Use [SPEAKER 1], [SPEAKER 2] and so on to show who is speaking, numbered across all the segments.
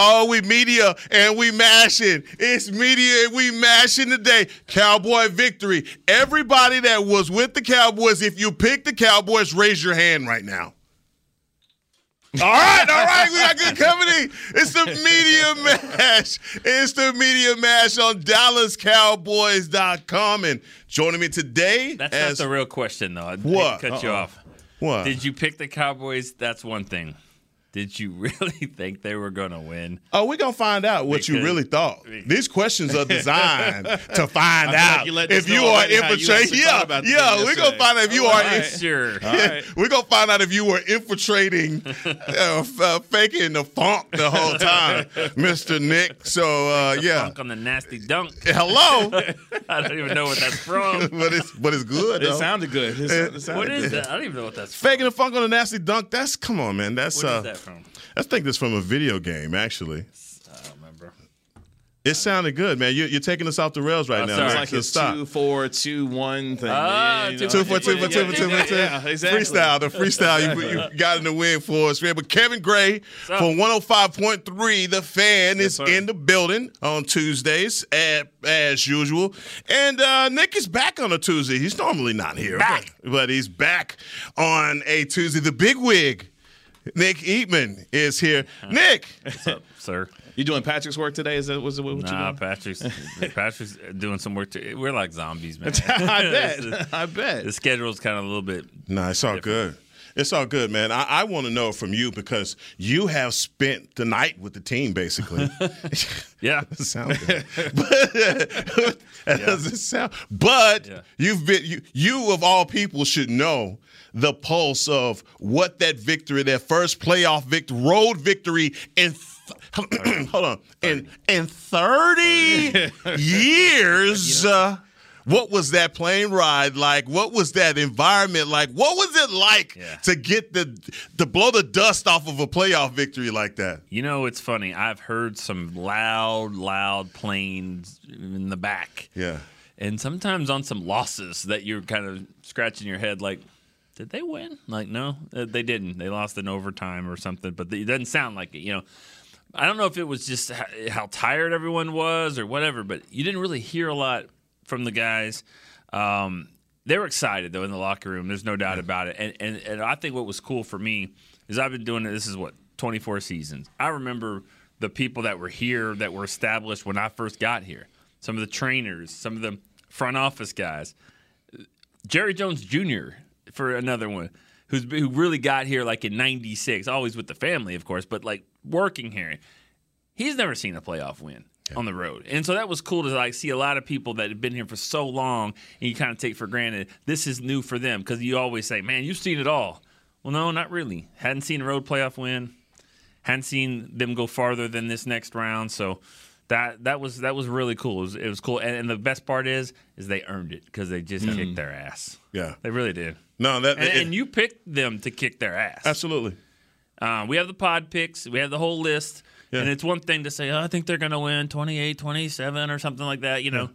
[SPEAKER 1] Oh, we media and we mashing. It's media and we mashing today. Cowboy victory. Everybody that was with the Cowboys, if you picked the Cowboys, raise your hand right now. All right, all right, we got good company. It's the Media Mash. It's the Media Mash on DallasCowboys.com. And joining me today
[SPEAKER 2] That's
[SPEAKER 1] as
[SPEAKER 2] not the real question, though. I
[SPEAKER 1] What?
[SPEAKER 2] cut you
[SPEAKER 1] Uh-oh.
[SPEAKER 2] off.
[SPEAKER 1] what?
[SPEAKER 2] Did you pick the Cowboys? That's one thing. Did you really think they were going to win?
[SPEAKER 1] Oh, we're gonna find out what you really thought. These questions are designed to find out
[SPEAKER 3] like you
[SPEAKER 1] if you are
[SPEAKER 3] already you
[SPEAKER 1] infiltrating. Yeah,
[SPEAKER 3] about
[SPEAKER 1] yeah, we're gonna find out if you
[SPEAKER 3] Oh,
[SPEAKER 1] are.
[SPEAKER 3] all right.
[SPEAKER 2] Sure.
[SPEAKER 3] right.
[SPEAKER 1] We're gonna find out if you were infiltrating, uh, uh, faking the funk the whole time, Mister Nick. So uh, yeah,
[SPEAKER 2] Funk on the nasty dunk.
[SPEAKER 1] hello,
[SPEAKER 2] I don't even know what that's from.
[SPEAKER 1] but it's but it's good.
[SPEAKER 3] It
[SPEAKER 1] though.
[SPEAKER 3] sounded good. It, it sounded
[SPEAKER 2] What is
[SPEAKER 3] good.
[SPEAKER 2] that? I don't even know what that's from.
[SPEAKER 1] Faking the funk on the nasty dunk. That's come on, man. That's
[SPEAKER 2] What
[SPEAKER 1] uh,
[SPEAKER 2] is that from?
[SPEAKER 1] I think that's from a video game. Actually,
[SPEAKER 2] I don't remember.
[SPEAKER 1] it sounded good, man. You, you're taking us off the rails right
[SPEAKER 2] Oh,
[SPEAKER 1] now.
[SPEAKER 2] sorry.
[SPEAKER 3] It's like
[SPEAKER 1] so
[SPEAKER 3] his
[SPEAKER 1] stop.
[SPEAKER 3] two, four, two, one thing.
[SPEAKER 2] Ah,
[SPEAKER 3] Yeah, you
[SPEAKER 2] two,
[SPEAKER 3] know.
[SPEAKER 1] Two for two for
[SPEAKER 3] Yeah,
[SPEAKER 1] two for two
[SPEAKER 3] yeah,
[SPEAKER 1] two.
[SPEAKER 3] Exactly.
[SPEAKER 1] Freestyle, the freestyle you, you got in the win for us, man. But Kevin Gray
[SPEAKER 2] up?
[SPEAKER 1] from 105.3, the fan is
[SPEAKER 3] sir.
[SPEAKER 1] in the building on Tuesdays at, as usual. And uh, Nick is back on a Tuesday. He's normally not here,
[SPEAKER 2] Back.
[SPEAKER 1] But, but he's back on a Tuesday. The big wig, Nick Eatman, is here. Nick,
[SPEAKER 2] What's up, sir?
[SPEAKER 3] You doing Patrick's work today? Is that was it what you
[SPEAKER 2] Nah,
[SPEAKER 3] doing?
[SPEAKER 2] Patrick's Patrick's doing some work too. We're like zombies, man.
[SPEAKER 3] I
[SPEAKER 2] It's-
[SPEAKER 3] bet. I bet.
[SPEAKER 2] The schedule's kind of a little bit.
[SPEAKER 1] Nah, it's all good. It's all good, man. I, I want to know from you because you have spent the night with the team, basically.
[SPEAKER 2] Yeah.
[SPEAKER 1] doesn't sound good. but, that doesn't sound. But
[SPEAKER 2] Yeah.
[SPEAKER 1] you've been you, you of all people should know the pulse of what that victory, that first playoff victory, road victory in. Th- hold on, in in thirty years. uh, what was that plane ride like? What was that environment like? What was it like
[SPEAKER 2] Yeah.
[SPEAKER 1] to get the to blow the dust off of a playoff victory like that?
[SPEAKER 2] You know, it's funny. I've heard some loud, loud planes in the back.
[SPEAKER 1] Yeah.
[SPEAKER 2] and sometimes on some losses that you're kind of scratching your head like did they win? Like no? Uh, they didn't. They lost in overtime or something but it doesn't sound like it you know. I don't know if it was just how tired everyone was or whatever but you didn't really hear a lot from the guys. Um, they were excited though in the locker room. There's no doubt about it. And, and, and i think what was cool for me is i've been doing it this is what 24 seasons. I remember the people that were here that were established when i first got here. Some of the trainers some of the front office guys. Jerry Jones Jr. for another one, who's who really got here like in '96, always with the family, of course, but like working here. He's never seen a playoff win on the road, and so that was cool to like see a lot of people that have been here for so long, and you kind of take for granted this is new for them because you always say, "Man, you've seen it all." Well, no, not really. Hadn't seen a road playoff win. Hadn't seen them go farther than this next round, so that that was that was really cool. It was, it was cool, and, and the best part is is they earned it because they just kicked their ass.
[SPEAKER 1] Yeah.
[SPEAKER 2] They really did.
[SPEAKER 1] No, that
[SPEAKER 2] And,
[SPEAKER 1] it-
[SPEAKER 2] and you picked them to kick their ass.
[SPEAKER 1] absolutely.
[SPEAKER 2] Um, we have the pod picks. We have the whole list.
[SPEAKER 1] Yeah.
[SPEAKER 2] And it's one thing to say, oh, I think they're going to win 28, 27 or something like that. You know,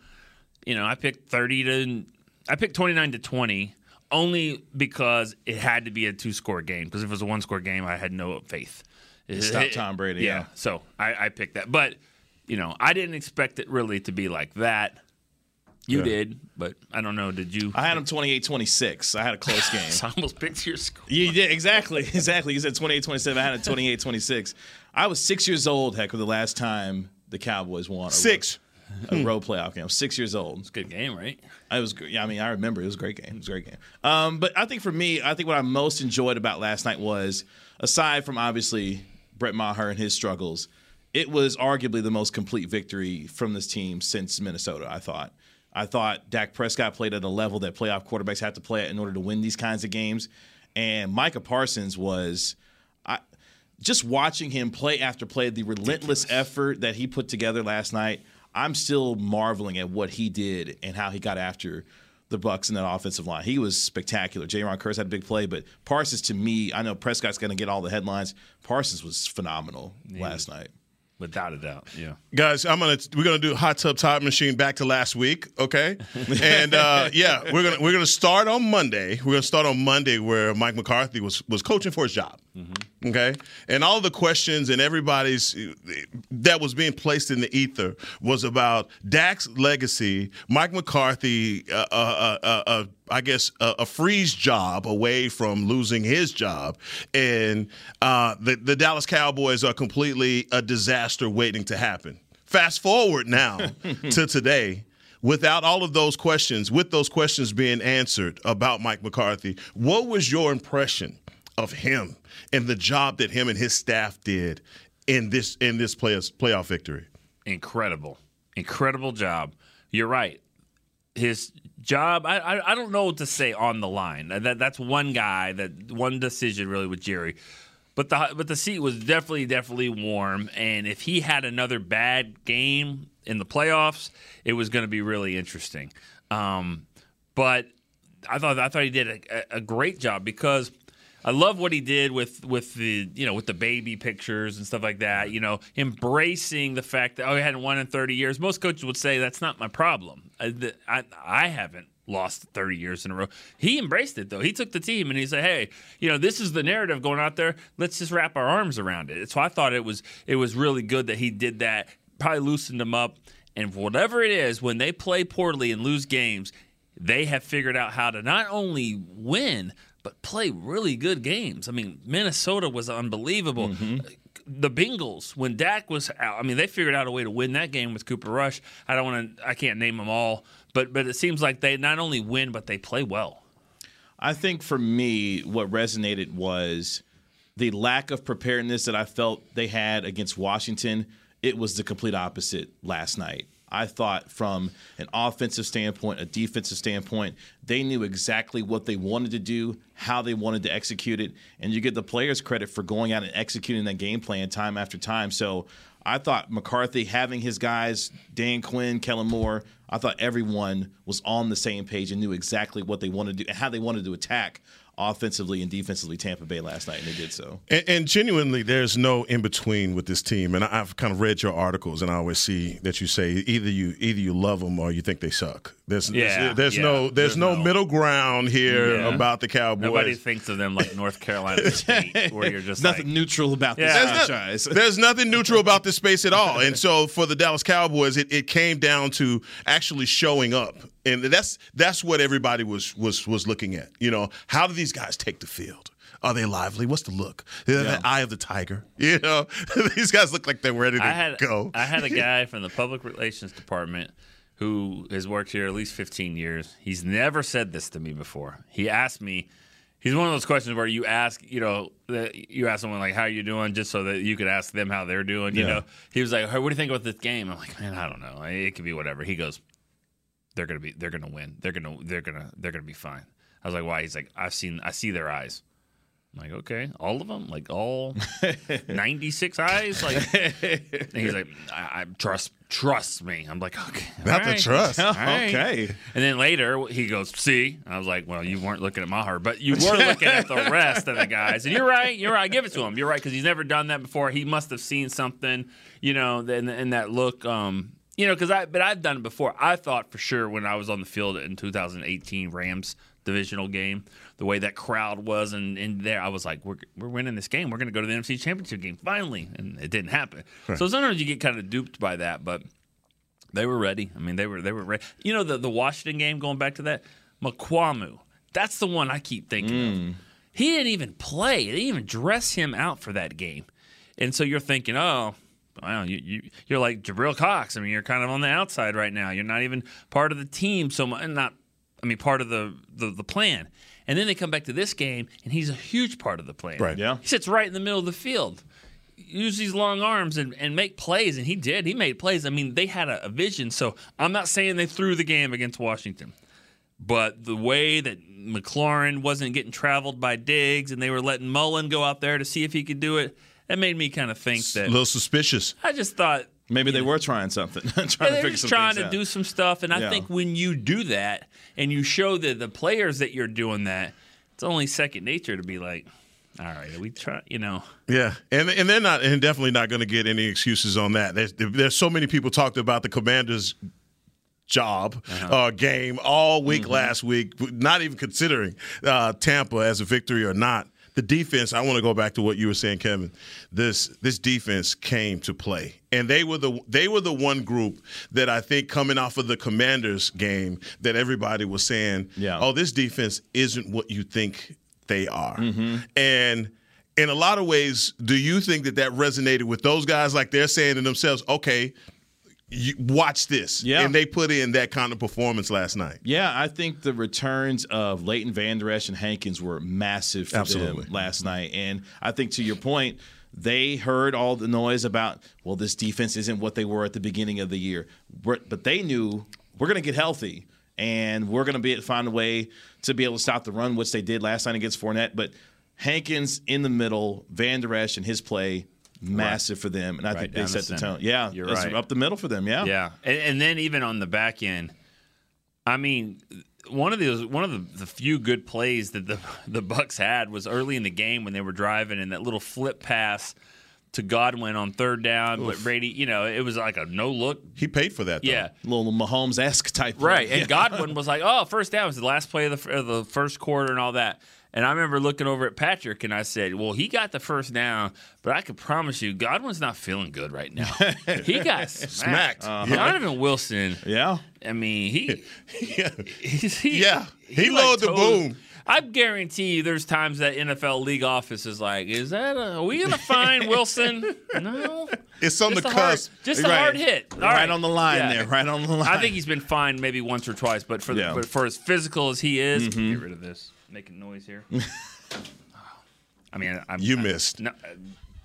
[SPEAKER 2] you know, I picked 30 to, I picked 29 to 20 only because it had to be a two score game. Because if it was a one score game, I had no faith.
[SPEAKER 3] Stop Tom Brady, yeah.
[SPEAKER 2] So I, I picked that. But, you know, I didn't expect it really to be like that. You
[SPEAKER 1] Yeah.
[SPEAKER 2] did, but I don't know. Did you?
[SPEAKER 3] I had them 28-26. I had a close game.
[SPEAKER 2] I almost picked your score.
[SPEAKER 3] You did exactly, exactly. You said 28-27. I had a 28-26. I was six years old. Heck, with the last time the Cowboys won a,
[SPEAKER 1] Six.
[SPEAKER 3] a road playoff game. I was six years old.
[SPEAKER 2] It's a good game, right?
[SPEAKER 3] I was, yeah, I mean, I remember it was a great game. It was a great game. Um, but I think for me, I think what I most enjoyed about last night was, aside from obviously Brett Maher and his struggles, it was arguably the most complete victory from this team since Minnesota. I thought. I thought Dak Prescott played at a level that playoff quarterbacks have to play at in order to win these kinds of games, and Micah Parsons was. I, just watching him play after play, the relentless effort that he put together last night, I'm still marveling at what he did and how he got after the Bucks in that offensive line. He was spectacular. Jayron Kearse had a big play, but Parsons to me, I know Prescott's going to get all the headlines. Parsons was phenomenal last night.
[SPEAKER 2] Without a doubt. Yeah.
[SPEAKER 1] guys i'm gonna we're gonna do hot tub time machine back to last week okay and uh yeah we're gonna we're gonna start on monday we're gonna start on monday where mike mccarthy was was coaching for his job okay and all the questions and everybody's that was being placed in the ether was about Dak's legacy mike mccarthy uh, uh, uh, uh, uh, I guess a, a freeze job away from losing his job, and uh, the the Dallas Cowboys are completely a disaster waiting to happen. Fast forward now to today. Without all of those questions, with those questions being answered about Mike McCarthy, what was your impression of him and the job that him and his staff did in this in this play, playoff victory?
[SPEAKER 2] incredible, incredible job. You're right. His job, I, I, I don't know what to say on the line. That that's one guy, that one decision really with Jerry. But the but the seat was definitely definitely warm, and if he had another bad game in the playoffs, it was going to be really interesting. Um, but I thought I thought he did a, a great job because I love what he did with with the you know with the baby pictures and stuff like that. You know, embracing the fact that oh, he hadn't won in 30 years. Most coaches would say that's not my problem. I, I, I haven't lost 30 years in a row. He embraced it though. He took the team and he said, "Hey, you know, this is the narrative going out there. Let's just wrap our arms around it." So I thought it was it was really good that he did that. Probably loosened them up. And whatever it is, when they play poorly and lose games, they have figured out how to not only win but play really good games. I mean, Minnesota was unbelievable. Mm-hmm. The Bengals, when Dak was out, I mean, they figured out a way to win that game with Cooper Rush. I don't want to, I can't name them all, but but it seems like they not only win but they play well.
[SPEAKER 3] I think for me, what resonated was the lack of preparedness that I felt they had against Washington. It was the complete opposite last night. I thought from an offensive standpoint, a defensive standpoint, they knew exactly what they wanted to do, how they wanted to execute it, and you get the players credit for going out and executing that game plan time after time. So I thought McCarthy having his guys, Dan Quinn, Kellen Moore, I thought everyone was on the same page and knew exactly what they wanted to do and how they wanted to attack offensively and defensively Tampa Bay last night, and they did so.
[SPEAKER 1] And, and genuinely, there's no in between with this team. And I've kind of read your articles, and I always see that you say either you either you love them or you think they suck. There's
[SPEAKER 2] Yeah,
[SPEAKER 1] there's, there's
[SPEAKER 2] yeah.
[SPEAKER 1] no there's,
[SPEAKER 2] There's
[SPEAKER 1] no,
[SPEAKER 2] no-
[SPEAKER 1] middle ground here
[SPEAKER 2] Yeah.
[SPEAKER 1] about the Cowboys.
[SPEAKER 2] Nobody thinks of them like North Carolina State, where you're just
[SPEAKER 3] Nothing
[SPEAKER 2] like,
[SPEAKER 3] neutral about this
[SPEAKER 2] Yeah. There's
[SPEAKER 3] franchise.
[SPEAKER 1] There's nothing neutral about this space at all. And so for the Dallas Cowboys, it, it came down to actually showing up. And that's that's what everybody was was was looking at. You know, how do these guys take the field? Are they lively? What's the look? The eye of the tiger. You know, these guys look like they're ready to
[SPEAKER 2] I had
[SPEAKER 1] go.
[SPEAKER 2] I had a guy from the public relations department who has worked here at least 15 years. He's never said this to me before. He asked me. He's one of those questions where you ask, you know, you ask someone like, "How are you doing?" just so that you could ask them how they're doing. You
[SPEAKER 3] Yeah.
[SPEAKER 2] know, he was like, "Hey, what do you think about this game?" I'm like, "Man, I don't know. It could be whatever." He goes, "They're gonna be. They're gonna win. They're gonna. They're gonna. They're gonna be fine." I was like, "Why?" He's like, "I've seen. I see their eyes." I'm like, okay, all of them, like all 96 eyes, like. And he's like, I, I trust, trust me. I'm like, okay, all
[SPEAKER 1] Not the
[SPEAKER 2] right.
[SPEAKER 1] trust.
[SPEAKER 2] Right.
[SPEAKER 3] Okay.
[SPEAKER 2] And then later he goes, see. I was like, well, you weren't looking at my heart, but you were looking at the rest of the guys. And you're right. You're right. Give it to him. You're right because he's never done that before. He must have seen something, you know, in, in that look. Um, you know, because I, but I've done it before. I thought for sure when I was on the field in 2018 Rams divisional game, the way that crowd was, and, in there, I was like, we're, we're winning this game. We're going to go to the NFC Championship game finally, and it didn't happen. So sometimes you get kind of duped by that, but they were ready. I mean, they were they were ready. You know the the Washington game. Going back to that, Mukuamu. That's the one I keep thinking of. Mm. He didn't even play. They didn't even dress him out for that game, and so you're thinking, oh. Wow, you, you you're like Jabril Cox. I mean, you're kind of on the outside right now. You're not even part of the team so much, not, I mean, part of the, the the plan. And then they come back to this game, and he's a huge part of the plan.
[SPEAKER 1] Right.
[SPEAKER 3] Yeah.
[SPEAKER 2] He sits right in the middle of the field use these long arms and, and make plays, and he did. He made plays. I mean, they had a, a vision. So I'm not saying they threw the game against Washington, but the way that McLaurin wasn't getting traveled by Diggs and they were letting Mullen go out there to see if he could do it, that made me kind of think that A
[SPEAKER 1] little suspicious.
[SPEAKER 2] I just thought
[SPEAKER 3] Maybe they were trying something, trying
[SPEAKER 2] Yeah,
[SPEAKER 3] to
[SPEAKER 2] they're
[SPEAKER 3] figure
[SPEAKER 2] just
[SPEAKER 3] some
[SPEAKER 2] trying to
[SPEAKER 3] out.
[SPEAKER 2] do some stuff, and I
[SPEAKER 3] Yeah.
[SPEAKER 2] think when you do that and you show the the players that you're doing that, it's only second nature to be like, all right, we try, you know.
[SPEAKER 1] Yeah, and and they're not, and definitely not going to get any excuses on that. There's, there's so many people talked about the Commanders' job uh game all week last week, not even considering uh, Tampa as a victory or not. The defense. I want to go back to what you were saying, Kevin. This this defense came to play, and they were the they were the one group that I think coming off of the Commanders game that everybody was saying,
[SPEAKER 3] Yeah.
[SPEAKER 1] oh, this defense isn't what you think they are, mm-hmm. and in a lot of ways, do you think that that resonated with those guys? Like they're saying to themselves, okay, you, watch this.
[SPEAKER 3] Yeah.
[SPEAKER 1] And they put in that kind of performance last night.
[SPEAKER 3] Yeah, I think the returns of Leighton Vander Esch and Hankins were massive for
[SPEAKER 1] Absolutely.
[SPEAKER 3] them last night. And I think to your point, they heard all the noise about, well, this defense isn't what they were at the beginning of the year. But they knew we're going to get healthy and we're going to be find a way to be able to stop the run, which they did last night against Fournette. But Hankins in the middle, Vander Esch and his play, massive for them. And I think they
[SPEAKER 2] the
[SPEAKER 3] set the
[SPEAKER 2] center.
[SPEAKER 3] tone. Yeah,
[SPEAKER 2] You're right.
[SPEAKER 3] up the middle for them. Yeah.
[SPEAKER 2] Yeah, and, and then even on the back end, I mean, one of those one of the, the few good plays that the the Bucks had was early in the game when they were driving and that little flip pass to Godwin on third down. But Brady, you know, it was like a no look.
[SPEAKER 1] He paid for that. Though.
[SPEAKER 2] Yeah.
[SPEAKER 3] Little Mahomes esque type.
[SPEAKER 2] Right, and Godwin was like, "Oh, first down was the last play of the, of the first quarter and all that." And I remember looking over at Patrick and I said, "Well, he got the first down, but I can promise you, Godwin's not feeling good right now. he got smacked.
[SPEAKER 1] Smacked. Uh-huh.
[SPEAKER 2] Donovan Wilson.
[SPEAKER 3] Yeah.
[SPEAKER 2] I mean, he,
[SPEAKER 1] yeah.
[SPEAKER 2] he
[SPEAKER 1] Yeah. He
[SPEAKER 2] like
[SPEAKER 1] loaded the boom.
[SPEAKER 2] I guarantee you, there's times that NFL league office is like, "Is that a, are we gonna find Wilson? No,
[SPEAKER 1] It's on
[SPEAKER 2] just
[SPEAKER 1] the
[SPEAKER 2] a hard,
[SPEAKER 1] cusp.
[SPEAKER 2] just a
[SPEAKER 3] Right.
[SPEAKER 2] hard hit, All
[SPEAKER 3] right,
[SPEAKER 2] right
[SPEAKER 3] on the line
[SPEAKER 2] Yeah.
[SPEAKER 3] there. Right on the line.
[SPEAKER 2] I think he's been fined maybe once or twice, but for the,
[SPEAKER 3] Yeah. Mm-hmm.
[SPEAKER 2] but for as physical as he is, get rid of this making noise here. I mean, I'm,
[SPEAKER 1] You
[SPEAKER 2] I-
[SPEAKER 1] missed.
[SPEAKER 2] No, uh,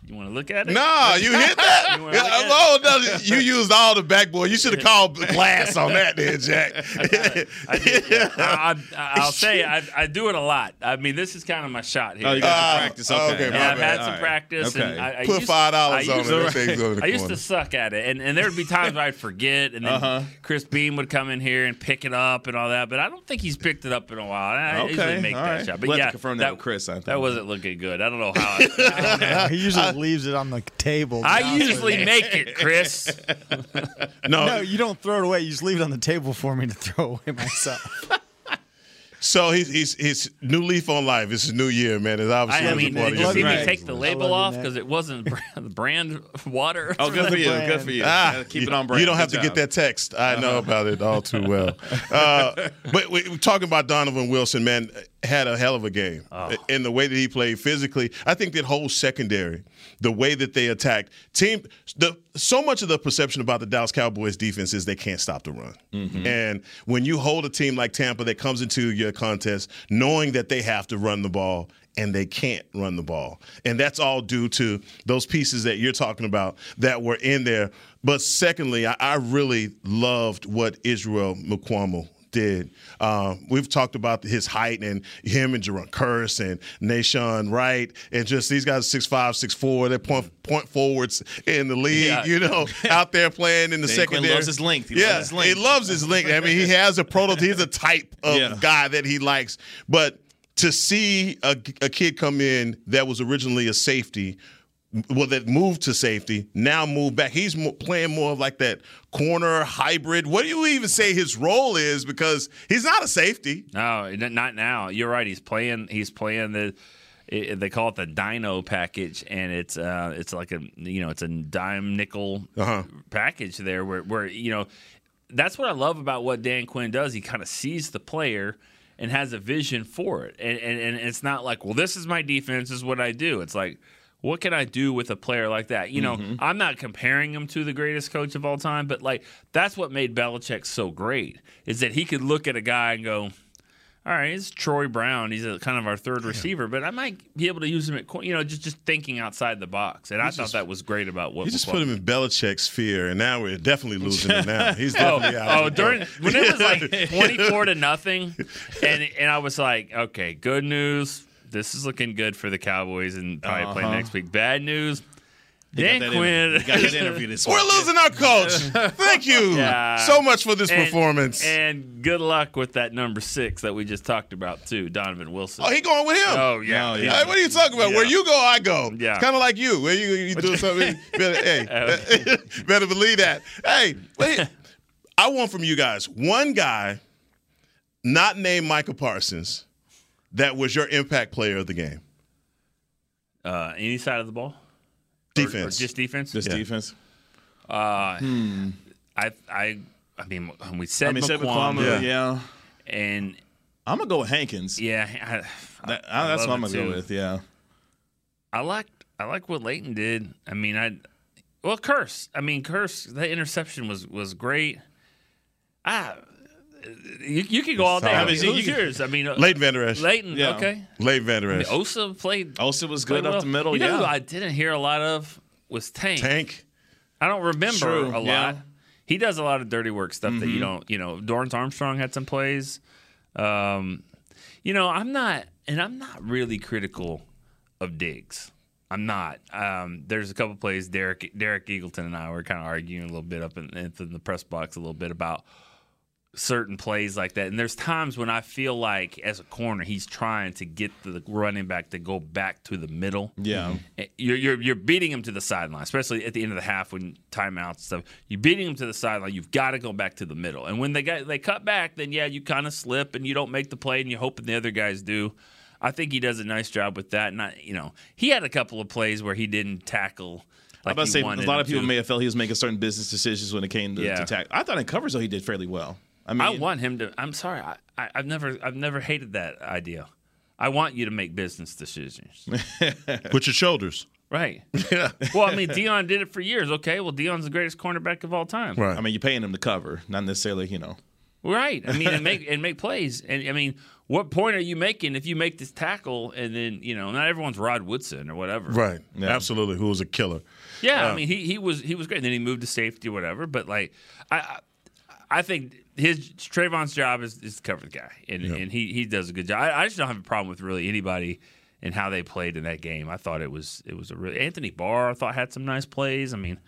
[SPEAKER 2] you want to look at it?
[SPEAKER 1] Nah, you hit that.
[SPEAKER 2] You wanna look at it?
[SPEAKER 1] oh, no, you used all the backboard. You should have called glass on that, there, Jack.
[SPEAKER 2] I did, yeah. I, I, I'll say I, I do it a lot. I mean, this is kind of my shot here.
[SPEAKER 3] Oh, you got some practice. Okay.
[SPEAKER 1] okay,
[SPEAKER 2] Yeah, I've
[SPEAKER 1] bad.
[SPEAKER 2] had
[SPEAKER 3] All
[SPEAKER 2] some
[SPEAKER 3] right.
[SPEAKER 2] practice.
[SPEAKER 3] Okay.
[SPEAKER 2] And I, I
[SPEAKER 1] Put
[SPEAKER 2] used-
[SPEAKER 1] five dollars on
[SPEAKER 2] used
[SPEAKER 1] it.
[SPEAKER 2] to-
[SPEAKER 1] That thing's over the
[SPEAKER 2] I used to suck at it, and, and there would be times where I'd forget, and then
[SPEAKER 3] Uh-huh.
[SPEAKER 2] Chris Beam would come in here and pick it up and all that. But I don't think he's picked it up in a while. I
[SPEAKER 3] Okay,
[SPEAKER 2] usually make
[SPEAKER 3] all
[SPEAKER 2] that
[SPEAKER 3] right.
[SPEAKER 2] shot. But
[SPEAKER 3] We'll have
[SPEAKER 2] yeah,
[SPEAKER 3] to confirm that with Chris, I think.
[SPEAKER 2] that wasn't looking good. I don't know how. I,
[SPEAKER 4] he usually leaves it on the table.
[SPEAKER 2] I usually make it, Chris.
[SPEAKER 1] No,
[SPEAKER 4] No, you don't throw it away. You just leave it on the table for me to throw away myself.
[SPEAKER 1] so he's, he's he's new leaf on life. It's a new year, man. It's obviously
[SPEAKER 2] I, I
[SPEAKER 1] a
[SPEAKER 2] mean,
[SPEAKER 1] part
[SPEAKER 2] did you see me take the label off because it wasn't brand, brand water?
[SPEAKER 3] Oh, good for you. Good for you.
[SPEAKER 1] Ah,
[SPEAKER 3] Gotta keep it on brand.
[SPEAKER 1] You don't have
[SPEAKER 3] Good
[SPEAKER 1] to
[SPEAKER 3] job.
[SPEAKER 1] get that text. I know about it all too well. Uh, but we, we're talking about Donovan Wilson, man, had a hell of a game. Oh. In the way that he played physically, I think that whole secondary, the way that they attacked team, the so much of the perception about the Dallas Cowboys defense is they can't stop the run. Mm-hmm. And when you hold a team like Tampa that comes into your contest knowing that they have to run the ball and they can't run the ball. And that's all due to those pieces that you're talking about that were in there. But secondly, I, I really loved what Israel Mukuamu did. Um, we've talked about his height and him and Jayron Kearse and Nahshon Wright and just these guys six five, six four. They're point point forwards in the league,
[SPEAKER 2] Yeah.
[SPEAKER 1] you know, out there playing in the secondary.
[SPEAKER 3] Quinn loves his length. He
[SPEAKER 1] yeah,
[SPEAKER 3] loves his length.
[SPEAKER 1] he loves his length. I mean, he has a prototype. He's a type of
[SPEAKER 3] Yeah.
[SPEAKER 1] guy that he likes. But to see a, a kid come in that was originally a safety, well, that moved to safety, now moved back. He's playing more of like that corner hybrid. What do you even say his role is? Because he's not a safety.
[SPEAKER 2] No, not now. You're right. He's playing. He's playing the. It, they call it the Dino package, and it's uh, it's like a you know it's a dime nickel
[SPEAKER 1] Uh-huh.
[SPEAKER 2] package there, where where you know that's what I love about what Dan Quinn does. He kind of sees the player and has a vision for it, and, and and it's not like well this is my defense, this is what I do. It's like what can I do with a player like that? You know,
[SPEAKER 3] Mm-hmm.
[SPEAKER 2] I'm not comparing him to the greatest coach of all time, but like that's what made Belichick so great is that he could look at a guy and go, all right, it's Troy Brown. He's a, kind of our third receiver, but I might be able to use him at, you know, just just thinking outside the box. And I thought that was great about what
[SPEAKER 1] You just put him in Belichick's sphere, and now we're definitely losing it. Now he's
[SPEAKER 2] Oh,
[SPEAKER 1] definitely out.
[SPEAKER 2] oh, during when it was like twenty four to nothing, and and I was like, okay, good news. This is looking good for the Cowboys and probably play
[SPEAKER 3] Uh-huh.
[SPEAKER 2] next week. Bad news.
[SPEAKER 3] He
[SPEAKER 2] Dan Quinn.
[SPEAKER 3] interview- got that interview this
[SPEAKER 1] We're
[SPEAKER 3] week.
[SPEAKER 1] losing our coach. Thank you
[SPEAKER 2] Yeah.
[SPEAKER 1] so much for this
[SPEAKER 2] And-
[SPEAKER 1] performance.
[SPEAKER 2] And good luck with that number six that we just talked about too, Donovan Wilson.
[SPEAKER 1] oh, he going with him.
[SPEAKER 2] Oh, yeah.
[SPEAKER 3] Oh, yeah.
[SPEAKER 1] Hey, what are you talking about? Where you go, I go.
[SPEAKER 2] Yeah.
[SPEAKER 1] It's kind of like you. Where you you do something, better, hey, better believe that. Hey, wait. I want from you guys one guy, not named Micah Parsons, that was your impact player of the game.
[SPEAKER 2] Uh, any side of the ball?
[SPEAKER 1] Defense.
[SPEAKER 2] Or, just defense?
[SPEAKER 3] Just
[SPEAKER 1] Yeah.
[SPEAKER 3] defense.
[SPEAKER 2] Uh, I, I, I mean, we said
[SPEAKER 3] I mean, Seth
[SPEAKER 2] McQuam,
[SPEAKER 3] McClellan,
[SPEAKER 1] Yeah.
[SPEAKER 3] yeah.
[SPEAKER 2] and
[SPEAKER 3] I'm gonna go with Hankins.
[SPEAKER 2] yeah, I,
[SPEAKER 3] That-
[SPEAKER 2] I
[SPEAKER 3] that's what I'm gonna go with. Yeah.
[SPEAKER 2] I like I like what Leighton did. I mean, I well, Kearse. I mean, Kearse. That interception was was great. Ah, you, you could go all day. I mean,
[SPEAKER 3] I
[SPEAKER 2] who's
[SPEAKER 3] you could-
[SPEAKER 2] yours? I mean, uh,
[SPEAKER 1] Leighton Vander Esch.
[SPEAKER 2] Leighton.
[SPEAKER 3] Yeah.
[SPEAKER 2] Okay.
[SPEAKER 1] Leighton Vander
[SPEAKER 2] I mean,
[SPEAKER 1] Esch.
[SPEAKER 2] Osa played.
[SPEAKER 3] Osa was
[SPEAKER 2] played
[SPEAKER 3] good up
[SPEAKER 2] well.
[SPEAKER 3] the middle.
[SPEAKER 2] You know who
[SPEAKER 3] yeah.
[SPEAKER 2] I didn't hear a lot of was Tank.
[SPEAKER 1] Tank.
[SPEAKER 2] I don't remember
[SPEAKER 3] True,
[SPEAKER 2] a lot.
[SPEAKER 3] yeah.
[SPEAKER 2] He does a lot of dirty work stuff that
[SPEAKER 3] Mm-hmm.
[SPEAKER 2] you don't. You know, Dorance Armstrong had some plays. Um, you know, I'm not, and I'm not really critical of Diggs. I'm not. Um, there's a couple plays. Derek Derek Eagleton and I were kind of arguing a little bit up in, in the press box a little bit about certain plays like that. And there's times when I feel like, as a corner, he's trying to get the running back to go back to the middle.
[SPEAKER 3] Yeah.
[SPEAKER 2] You're, you're, you're beating him to the sideline, especially at the end of the half when timeouts stuff. You're beating him to the sideline. You've got to go back to the middle. And when they got, they cut back, then yeah, you kind of slip and you don't make the play, and you're hoping the other guys do. I think he does a nice job with that. And I, you know, he had a couple of plays where he didn't tackle.
[SPEAKER 3] I'm about to say a lot of people
[SPEAKER 2] to.
[SPEAKER 3] may have felt he was making certain business decisions when it came to,
[SPEAKER 2] Yeah.
[SPEAKER 3] to tackle. I thought in coverage though he did fairly well. I mean,
[SPEAKER 2] I want him to. I'm sorry. I, I, I've never, I've never hated that idea. I want you to make business decisions.
[SPEAKER 1] With your shoulders.
[SPEAKER 2] right. Yeah. Well, I mean, Deion did it for years. Okay. Well, Deion's the greatest cornerback of all time.
[SPEAKER 1] Right.
[SPEAKER 3] I mean, you're paying him to cover, not necessarily, you know.
[SPEAKER 2] Right. I mean, and make and make plays. And I mean, what point are you making if you make this tackle and then you know not everyone's Rod Woodson or whatever.
[SPEAKER 1] Right.
[SPEAKER 3] Yeah.
[SPEAKER 1] Absolutely. Who was a killer.
[SPEAKER 2] Yeah.
[SPEAKER 1] Uh,
[SPEAKER 2] I mean, he he was he was great. And then he moved to safety or whatever. But like, I I, I think his Trevon's job is, is to cover the guy, and and he he does a good job. I, I just don't have a problem with really anybody. And how they played in that game, I thought it was it was a really Anthony Barr. I thought had some nice plays. I mean,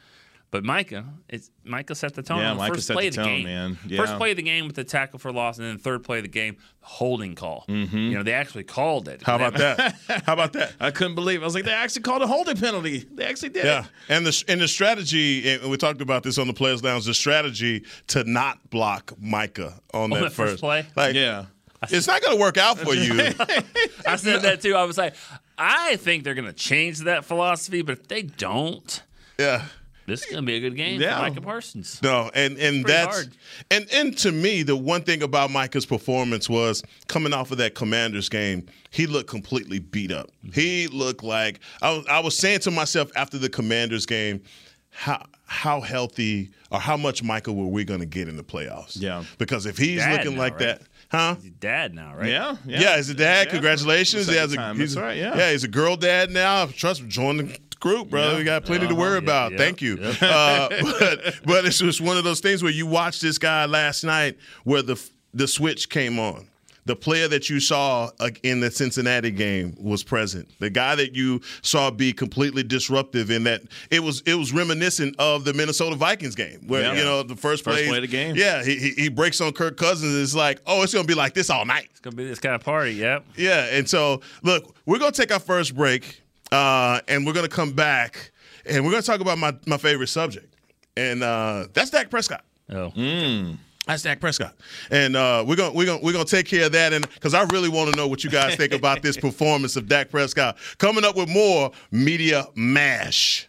[SPEAKER 2] but Micah, it's Micah set the tone.
[SPEAKER 3] Yeah, Micah
[SPEAKER 2] first
[SPEAKER 3] set
[SPEAKER 2] play
[SPEAKER 3] the
[SPEAKER 2] of the
[SPEAKER 3] tone,
[SPEAKER 2] game,
[SPEAKER 3] man.
[SPEAKER 2] First play of the game with the tackle for loss, and then third play of the game, the holding call. Mm-hmm. You know, they actually called it.
[SPEAKER 1] How about that? How about that?
[SPEAKER 3] I couldn't believe. It. I was like, they actually called a holding penalty. They actually did.
[SPEAKER 1] Yeah, and the and the strategy, and we talked about this on the players' lounge. The strategy to not block Micah on, that
[SPEAKER 2] that first play?
[SPEAKER 1] like
[SPEAKER 3] Yeah.
[SPEAKER 1] it's not going to work out for you.
[SPEAKER 2] I said that too. I was like, I think they're going to change that philosophy, but if they don't,
[SPEAKER 1] yeah,
[SPEAKER 2] this is going to be a good game
[SPEAKER 3] Yeah.
[SPEAKER 2] for Micah Parsons.
[SPEAKER 1] no, and and
[SPEAKER 2] pretty
[SPEAKER 1] that's
[SPEAKER 2] hard.
[SPEAKER 1] and and to me, the one thing about Micah's performance was coming off of that Commanders game, he looked completely beat up. Mm-hmm. He looked like I was, I was saying to myself after the Commanders game, how how healthy or how much Micah were we going to get in the playoffs?
[SPEAKER 3] Yeah.
[SPEAKER 1] because if he's
[SPEAKER 2] Dad
[SPEAKER 1] looking
[SPEAKER 2] now,
[SPEAKER 1] like
[SPEAKER 2] right?
[SPEAKER 1] that, huh?
[SPEAKER 2] He's a dad now, right?
[SPEAKER 3] Yeah. Yeah.
[SPEAKER 1] Yeah, he's a dad.
[SPEAKER 3] Yeah.
[SPEAKER 1] Congratulations. He has a, he's
[SPEAKER 3] That's
[SPEAKER 1] a-
[SPEAKER 3] right, yeah.
[SPEAKER 1] Yeah, he's a girl dad now. Trust me, join the group, brother.
[SPEAKER 3] Yeah.
[SPEAKER 1] We got plenty to
[SPEAKER 2] Uh-huh.
[SPEAKER 1] worry about.
[SPEAKER 2] yeah,
[SPEAKER 1] Thank you. Uh, but but it's just one of those things where you watch this guy last night where the the switch came on. The player that you saw uh, in the Cincinnati game was present. The guy that you saw be completely disruptive in that it was it was reminiscent of the Minnesota Vikings game where
[SPEAKER 3] Yeah.
[SPEAKER 1] you know the first,
[SPEAKER 3] First
[SPEAKER 1] play,
[SPEAKER 3] play of the game.
[SPEAKER 1] Yeah, he, he he breaks on Kirk Cousins. It's like oh, it's gonna be like this all night.
[SPEAKER 2] It's going to be this kind of party. Yep.
[SPEAKER 1] Yeah, and so look, we're gonna take our first break, uh, and we're gonna come back, and we're gonna talk about my my favorite subject, and uh, that's Dak Prescott.
[SPEAKER 2] Oh.
[SPEAKER 1] That's Dak Prescott, and uh, we're gonna we're gonna we're gonna take care of that, and because I really want to know what you guys think about this performance of Dak Prescott. Coming up with more media mash.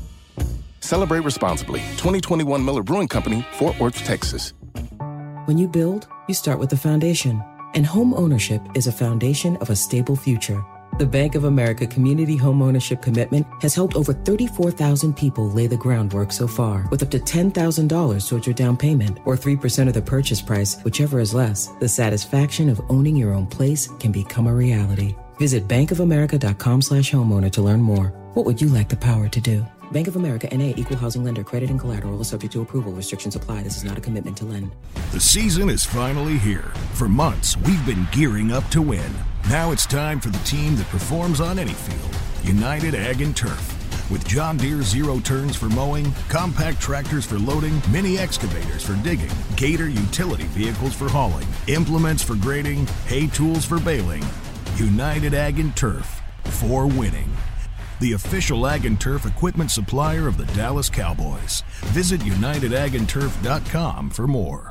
[SPEAKER 5] Celebrate responsibly. 2021 Miller Brewing Company, Fort Worth, Texas.
[SPEAKER 6] When you build, you start with the foundation. And home ownership is a foundation of a stable future. The Bank of America Community Home Ownership Commitment has helped over 34,000 people lay the groundwork so far, with up to $10,000 towards your down payment or 3% of the purchase price, whichever is less. The satisfaction of owning your own place can become a reality. Visit bankofamerica.com slash homeowner to learn more. What would you like the power to do? Bank of America NA equal housing lender credit and collateral is subject to approval. Restrictions apply. This is not a commitment to lend.
[SPEAKER 7] The season is finally here. For months, we've been gearing up to win. Now it's time for the team that performs on any field United Ag and Turf. With John Deere zero turns for mowing, compact tractors for loading, mini excavators for digging, Gator utility vehicles for hauling, implements for grading, hay tools for baling. United Ag and Turf for winning. The official Ag and Turf equipment supplier of the Dallas Cowboys. Visit UnitedAgAndTurf.com for more.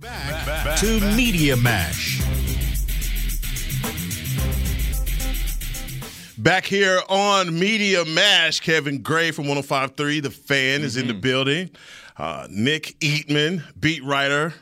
[SPEAKER 8] Back, back to Media Mash.
[SPEAKER 1] Back here on Media Mash, Kevin Gray from 105.3, The Fan, mm-hmm. is in the building. Uh, Nick Eatman, beat writer,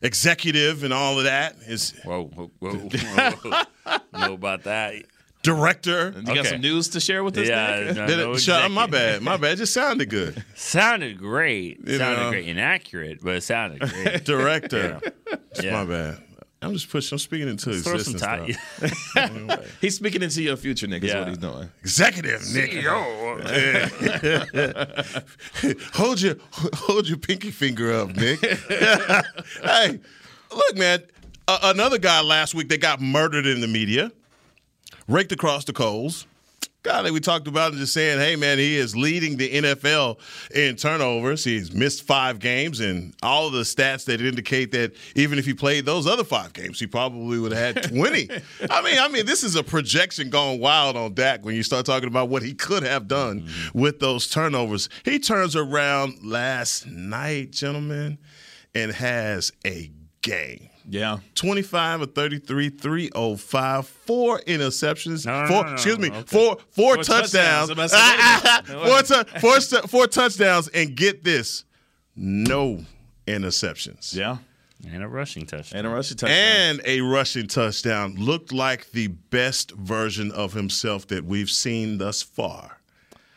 [SPEAKER 1] executive, and all of that is.
[SPEAKER 2] Whoa, whoa, whoa. whoa. know about that.
[SPEAKER 1] Director.
[SPEAKER 3] You okay. got some news to share with us?
[SPEAKER 2] Yeah,
[SPEAKER 1] no, no shut, my bad. My bad. It just sounded good.
[SPEAKER 2] sounded great. You sounded know. great. Inaccurate, but it sounded great.
[SPEAKER 1] Director. yeah. yeah. My bad. I'm just pushing. I'm speaking into
[SPEAKER 2] Let's
[SPEAKER 1] existence.
[SPEAKER 2] Throw some
[SPEAKER 3] anyway. He's speaking into your future, Nick. Is what he's doing.
[SPEAKER 1] Executive, Nick. hold your hold your pinky finger up, Nick. hey, look, man. Uh, another guy last week that got murdered in the media raked across the coals. God, we talked about it just saying, hey, man, he is leading the NFL in turnovers. He's missed five games, and all of the stats that indicate that even if he played those other five games, he probably would have had 20. I mean, I mean, this is a projection going wild on Dak when you start talking about what he could have done mm-hmm. with those turnovers. He turns around last night, gentlemen, and has a game.
[SPEAKER 3] Yeah.
[SPEAKER 1] 25 or 33, 305, four interceptions.
[SPEAKER 2] No,
[SPEAKER 1] four,
[SPEAKER 2] no, no,
[SPEAKER 1] excuse me,
[SPEAKER 2] okay.
[SPEAKER 1] four, four, four touchdowns. touchdowns. four, tu- four, four touchdowns, and get this no interceptions.
[SPEAKER 3] Yeah.
[SPEAKER 2] And a rushing touchdown.
[SPEAKER 3] And a rushing touchdown.
[SPEAKER 1] And a rushing touchdown. Looked like the best version of himself that we've seen thus far.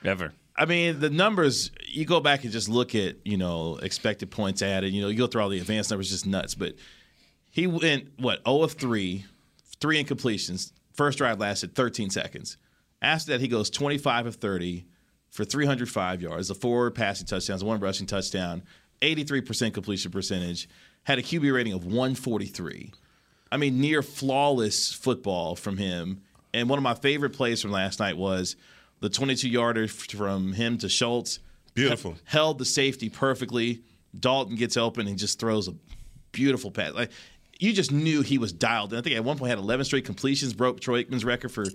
[SPEAKER 2] Ever.
[SPEAKER 3] I mean, the numbers, you go back and just look at, you know, expected points added. You know, you go through all the advanced numbers, just nuts. But he went, what, 0 of 3, three incompletions. First drive lasted 13 seconds. After that, he goes 25 of 30 for 305 yards, a four passing touchdowns, one rushing touchdown, 83% completion percentage, had a QB rating of 143. I mean, near flawless football from him. And one of my favorite plays from last night was the 22 yarder from him to Schultz.
[SPEAKER 1] Beautiful.
[SPEAKER 3] Held the safety perfectly. Dalton gets open and just throws a beautiful pass. Like you just knew he was dialed in. I think at one point had 11 straight completions, broke Troy Aikman's record for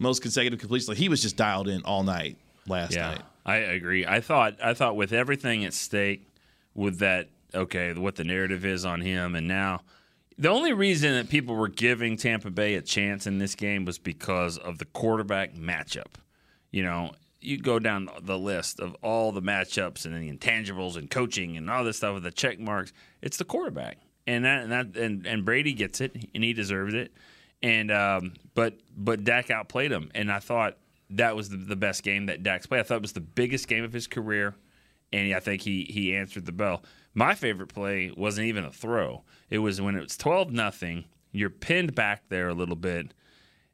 [SPEAKER 3] most consecutive completions. Like he was just dialed in all night last
[SPEAKER 2] yeah,
[SPEAKER 3] night.
[SPEAKER 2] I agree. I thought I thought with everything at stake, with that okay, what the narrative is on him, and now the only reason that people were giving Tampa Bay a chance in this game was because of the quarterback matchup. You know, you go down the list of all the matchups and the intangibles and coaching and all this stuff with the check marks. It's the quarterback and that and that and, and Brady gets it, and he deserves it. And um, but but Dak outplayed him, and I thought that was the, the best game that Dak's played. I thought it was the biggest game of his career, and I think he he answered the bell. My favorite play wasn't even a throw; it was when it was twelve nothing. You're pinned back there a little bit,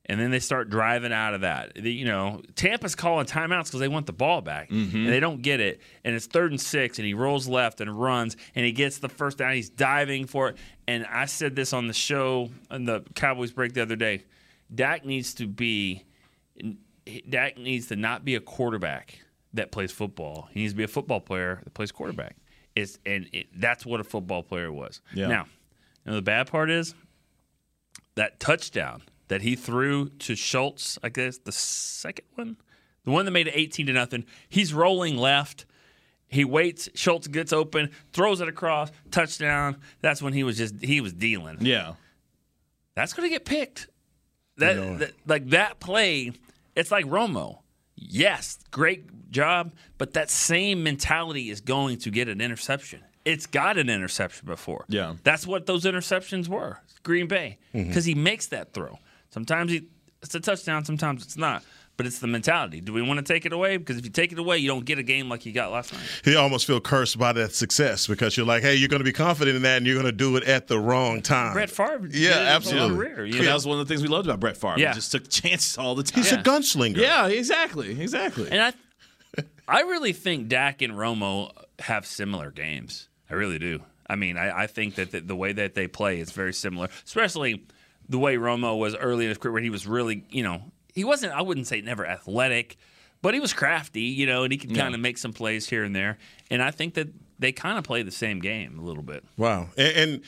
[SPEAKER 2] and then they start driving out of that. The- you know, Tampa's calling timeouts because they want the ball back,
[SPEAKER 3] Mm-hmm.
[SPEAKER 2] and they don't get it. And it's third and six, and he rolls left and runs, and he gets the first down. He's diving for it. And I said this on the show on the Cowboys break the other day. Dak needs to be, Dak needs to not be a quarterback that plays football. He needs to be a football player that plays quarterback. It's and it, that's what a football player was.
[SPEAKER 3] Yeah.
[SPEAKER 2] Now, you know, the bad part is that touchdown that he threw to Schultz, I guess the second one, the one that made it 18 to nothing. He's rolling left. He waits. Schultz gets open, throws it across, touchdown. That's when he was just he was dealing.
[SPEAKER 3] Yeah.
[SPEAKER 2] That's going to get picked. That, that like that play, it's like Romo. Yes, great job, but that same mentality is going to get an interception. It's got an interception before.
[SPEAKER 3] Yeah.
[SPEAKER 2] That's what those interceptions were. Green Bay mm-hmm. because he makes that throw. Sometimes he, it's a touchdown, sometimes it's not. But it's the mentality. Do we want to take it away? Because if you take it away, you don't get a game like you got last night.
[SPEAKER 1] He almost feel cursed by that success because you're like, hey, you're going to be confident in that and you're going to do it at the wrong time.
[SPEAKER 2] Brett Favre,
[SPEAKER 1] Yeah,
[SPEAKER 2] it his whole
[SPEAKER 1] absolutely.
[SPEAKER 2] Career, you know?
[SPEAKER 3] that was one of the things we loved about Brett Favre.
[SPEAKER 2] Yeah.
[SPEAKER 3] He just took chances all the time.
[SPEAKER 1] He's a gunslinger.
[SPEAKER 3] Yeah, exactly. Exactly.
[SPEAKER 2] And I, I really think Dak and Romo have similar games. I really do. I mean, I, I think that the, the way that they play is very similar, especially the way Romo was early in his career when he was really, you know, he wasn't, I wouldn't say never athletic, but he was crafty, you know, and he could
[SPEAKER 3] Yeah.
[SPEAKER 2] kind of make some plays here and there. And I think that they kind of play the same game a little bit.
[SPEAKER 1] Wow. And, and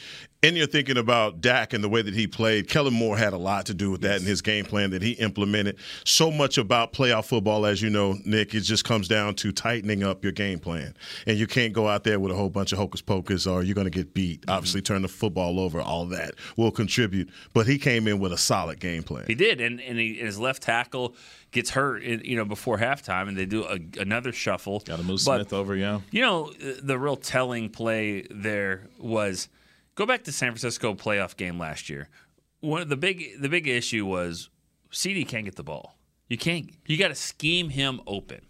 [SPEAKER 1] and you're thinking about Dak and the way that he played. Kellen Moore had a lot to do with that in his game plan that he implemented. So much about playoff football, as you know, Nick, it just comes down to tightening up your game plan. And you can't go out there with a whole bunch of hocus pocus or you're going to get beat. Mm-hmm. Obviously, turn the football over, all that will contribute. But he came in with a solid game plan.
[SPEAKER 2] He did, and and he, his left tackle gets hurt, in- you know, before halftime, and they do a, another shuffle.
[SPEAKER 3] Got to move
[SPEAKER 2] But-
[SPEAKER 3] Smith over, yeah.
[SPEAKER 2] You know, the real telling play there was go back to San Francisco playoff game last year. One of the big the big issue was CeeDee can't get the ball. You can't. You got to scheme him open.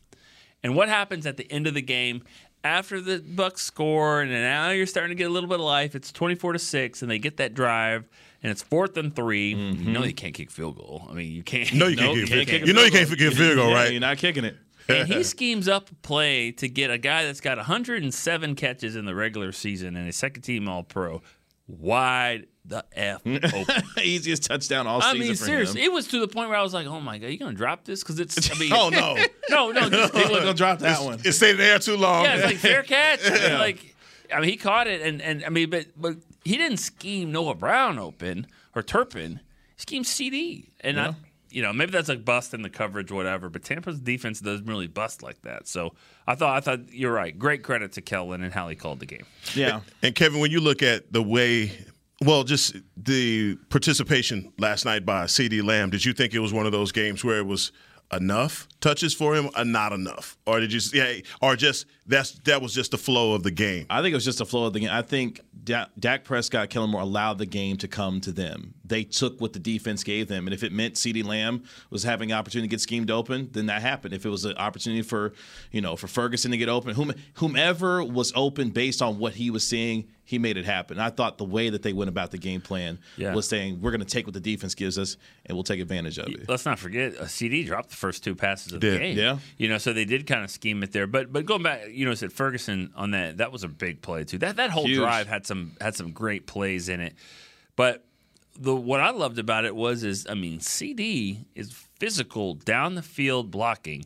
[SPEAKER 2] And what happens at the end of the game after the Bucks score, and now you're starting to get a little bit of life. It's 24 to six, and they get that drive, and it's fourth and 3 mm-hmm. You know you can't kick field goal. I mean, you can't.
[SPEAKER 1] No, you can't kick-
[SPEAKER 3] kick a
[SPEAKER 1] you know you can't kick field goal,
[SPEAKER 3] Yeah,
[SPEAKER 1] right?
[SPEAKER 3] You're not kicking it.
[SPEAKER 2] And he schemes up a play to get a guy that's got 107 catches in the regular season and a second team All Pro wide the f open.
[SPEAKER 3] Easiest touchdown all
[SPEAKER 2] I
[SPEAKER 3] season
[SPEAKER 2] I
[SPEAKER 3] mean,
[SPEAKER 2] seriously,
[SPEAKER 3] him.
[SPEAKER 2] it was to the point where I was like, "Oh my god, you gonna drop this?" Because it's. I mean,
[SPEAKER 1] Oh, no.
[SPEAKER 2] no, no, just,
[SPEAKER 3] He wasn't gonna drop that one.
[SPEAKER 1] It stayed there too long.
[SPEAKER 2] yeah, it's like fair catch. Like, I mean, he caught it, and and I mean, but but he didn't scheme Noah Brown open or Turpin. He schemed CeeDee, and I, you know, maybe that's like bust in the coverage, whatever. But Tampa's defense doesn't really bust like that. So I thought I thought you're right. Great credit to Kellen and how he called the game.
[SPEAKER 3] Yeah.
[SPEAKER 1] And Kevin, when you look at the way, well, just the participation last night by CeeDee Lamb, did you think it was one of those games where it was enough touches for him or not enough, or did you, yeah, or just that's that was just the flow of the game?
[SPEAKER 3] I think it was just the flow of the game. I think Da- Dak Prescott, Kellen Moore allowed the game to come to them. They took what the defense gave them, and if it meant CeeDee Lamb was having an opportunity to get schemed open, then that happened. If it was an opportunity for, you know, for Ferguson to get open, whom, whomever was open based on what he was seeing, he made it happen. I thought the way that they went about the game plan
[SPEAKER 2] Yeah.
[SPEAKER 3] was saying we're going to take what the defense gives us and we'll take advantage of it.
[SPEAKER 2] Let's not forget, uh, a CeeDee dropped the first two passes of the game.
[SPEAKER 3] yeah.
[SPEAKER 2] you know, so they did kind of scheme it there. But but going back, you know, I said Ferguson on that. That was a big play too. That that whole
[SPEAKER 3] Huge.
[SPEAKER 2] drive had some had some great plays in it. But the what I loved about it was is I mean, CeeDee is physical down the field blocking.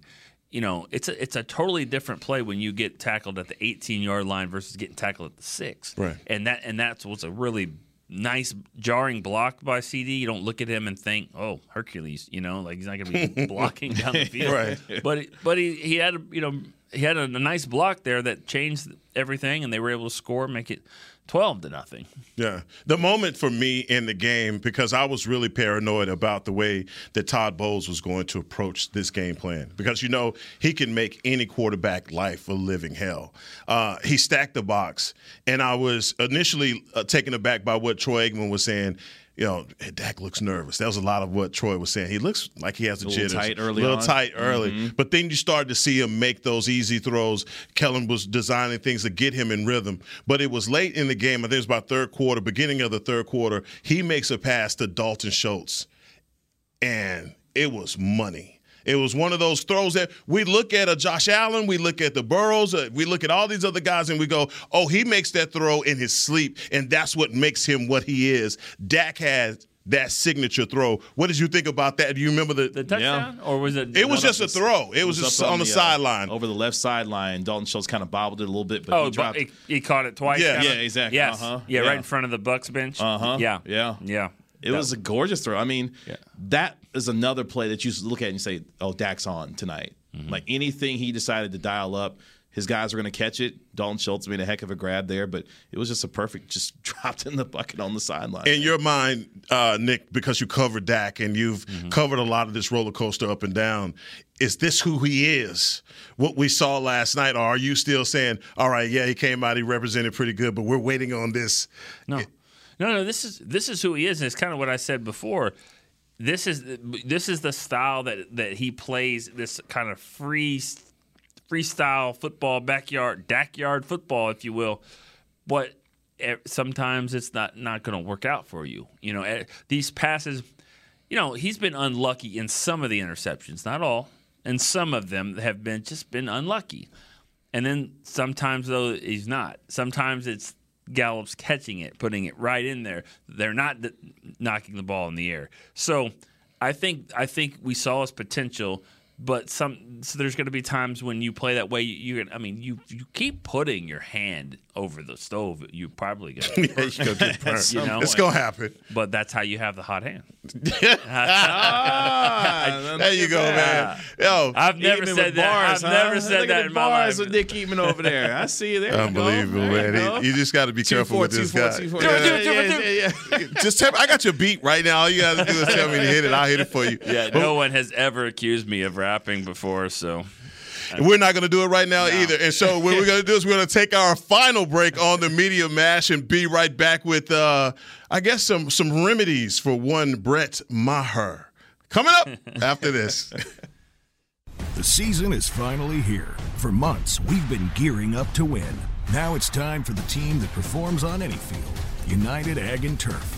[SPEAKER 2] You know, it's a it's a totally different play when you get tackled at the 18 yard line versus getting tackled at the six.
[SPEAKER 1] Right.
[SPEAKER 2] And that and that's what's a really nice jarring block by CeeDee. You don't look at him and think, "Oh, Hercules," you know, like he's not going to be blocking down the field.
[SPEAKER 1] Right.
[SPEAKER 2] But but he he had a, you know he had a, a nice block there that changed everything, and they were able to score, make it 12 to nothing.
[SPEAKER 1] Yeah. The moment for me in the game, because I was really paranoid about the way that Todd Bowles was going to approach this game plan. Because, you know, he can make any quarterback life a living hell. Uh, he stacked the box. And I was initially uh, taken aback by what Troy Aikman was saying. You know, "Hey, Dak looks nervous. That was a lot of what Troy was saying. He looks like he has the
[SPEAKER 3] A little
[SPEAKER 1] jitters.
[SPEAKER 3] tight early
[SPEAKER 1] A little
[SPEAKER 3] on.
[SPEAKER 1] tight early. Mm-hmm. But then you started to see him make those easy throws. Kellen was designing things to get him in rhythm. But it was late in the game. I think it was about third quarter, beginning of the third quarter. He makes a pass to Dalton Schultz. and it was money. It was one of those throws that we look at a Josh Allen, we look at the Burrows, uh, we look at all these other guys, and we go, "Oh, he makes that throw in his sleep, and that's what makes him what he is." Dak had that signature throw. What did you think about that? Do you remember the,
[SPEAKER 2] the touchdown, or was it?
[SPEAKER 1] It was just a throw. It, was, just
[SPEAKER 3] up
[SPEAKER 1] on, the,
[SPEAKER 3] uh,
[SPEAKER 1] sideline.
[SPEAKER 3] over the left sideline. Dalton Schultz kind of bobbled it a little bit, but
[SPEAKER 2] oh,
[SPEAKER 3] he dropped.
[SPEAKER 2] but he, he caught it twice.
[SPEAKER 1] Yeah.
[SPEAKER 2] kinda?
[SPEAKER 3] Yeah, exactly.
[SPEAKER 2] Yes.
[SPEAKER 3] Uh-huh.
[SPEAKER 2] Yeah,
[SPEAKER 3] Yeah.
[SPEAKER 2] right in front of the Bucks bench.
[SPEAKER 3] Uh-huh.
[SPEAKER 2] Yeah.
[SPEAKER 3] Yeah.
[SPEAKER 2] Yeah.
[SPEAKER 3] It was a gorgeous throw. I mean,
[SPEAKER 2] Yeah.
[SPEAKER 3] that is another play that you look at and you say, "Oh, Dak's on tonight."
[SPEAKER 2] Mm-hmm.
[SPEAKER 3] Like anything he decided to dial up, his guys were going to catch it. Dalton Schultz made a heck of a grab there, but it was just a perfect, just dropped in the bucket on the sideline.
[SPEAKER 1] in your mind, uh, Nick, because you covered Dak and you've
[SPEAKER 3] Mm-hmm.
[SPEAKER 1] covered a lot of this roller coaster up and down, is this who he is? What we saw last night, or are you still saying, "All right, yeah, he came out, he represented pretty good, but we're waiting on this"?
[SPEAKER 2] No, no, no. This is this is who he is. And it's kind of what I said before. This is this is the style that that he plays. This kind of free freestyle football, backyard, backyard football, if you will. But eh, sometimes it's not not going to work out for you. You know, eh, these passes. You know, he's been unlucky in some of the interceptions, not all, and some of them have been just been unlucky. And then sometimes though he's not. Sometimes it's Gallup's catching it, putting it right in there. They're not knocking the ball in the air. So I think I think we saw his potential, but some so there's going to be times when you play that way. You, you're I mean, you you keep putting your hand over the stove, you probably going to
[SPEAKER 1] Yeah, you gonna get burnt.
[SPEAKER 2] you know.
[SPEAKER 1] It's gonna happen.
[SPEAKER 2] But that's how you have the hot hand.
[SPEAKER 3] Ah,
[SPEAKER 1] There you go, man. Yo,
[SPEAKER 2] I've never
[SPEAKER 3] Eatman
[SPEAKER 2] said
[SPEAKER 3] with
[SPEAKER 2] that.
[SPEAKER 3] bars,
[SPEAKER 2] I've
[SPEAKER 3] huh?
[SPEAKER 2] never said
[SPEAKER 3] Look at
[SPEAKER 2] that
[SPEAKER 3] the
[SPEAKER 2] in my
[SPEAKER 3] bars
[SPEAKER 2] life.
[SPEAKER 3] with Nick Eatman over there. I see you there. you
[SPEAKER 1] unbelievable,
[SPEAKER 3] There you
[SPEAKER 1] man.
[SPEAKER 3] go.
[SPEAKER 1] He- you just got to be
[SPEAKER 3] Two,
[SPEAKER 1] careful
[SPEAKER 3] four,
[SPEAKER 1] with
[SPEAKER 3] two,
[SPEAKER 1] this
[SPEAKER 3] four,
[SPEAKER 1] guy.
[SPEAKER 3] two.
[SPEAKER 1] Yeah,
[SPEAKER 3] Yeah.
[SPEAKER 1] Just tell me, I got your beat right now. All you got to do is tell me to hit it. I'll hit it for you.
[SPEAKER 2] Yeah, no one has ever accused me of rapping before, so
[SPEAKER 1] We're not going to do it right now either. And so what we're going to do is we're going to take our final break on the media mash and be right back with, uh, I guess, some some remedies for one Brett Maher. Coming up after this.
[SPEAKER 7] The season is finally here. For months, we've been gearing up to win. Now it's time for the team that performs on any field United Ag and Turf.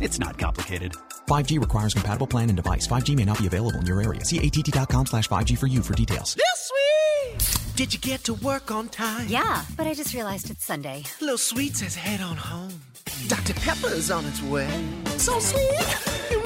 [SPEAKER 9] It's not complicated.
[SPEAKER 10] 5G requires compatible plan and device. 5G may not be available in your area. See att.com slash 5G for you for details.
[SPEAKER 11] This sweet! Did you get to work on time?
[SPEAKER 12] Yeah, but I just realized it's Sunday.
[SPEAKER 11] Little Sweet says head on home. Dr. Pepper's on its way. So sweet,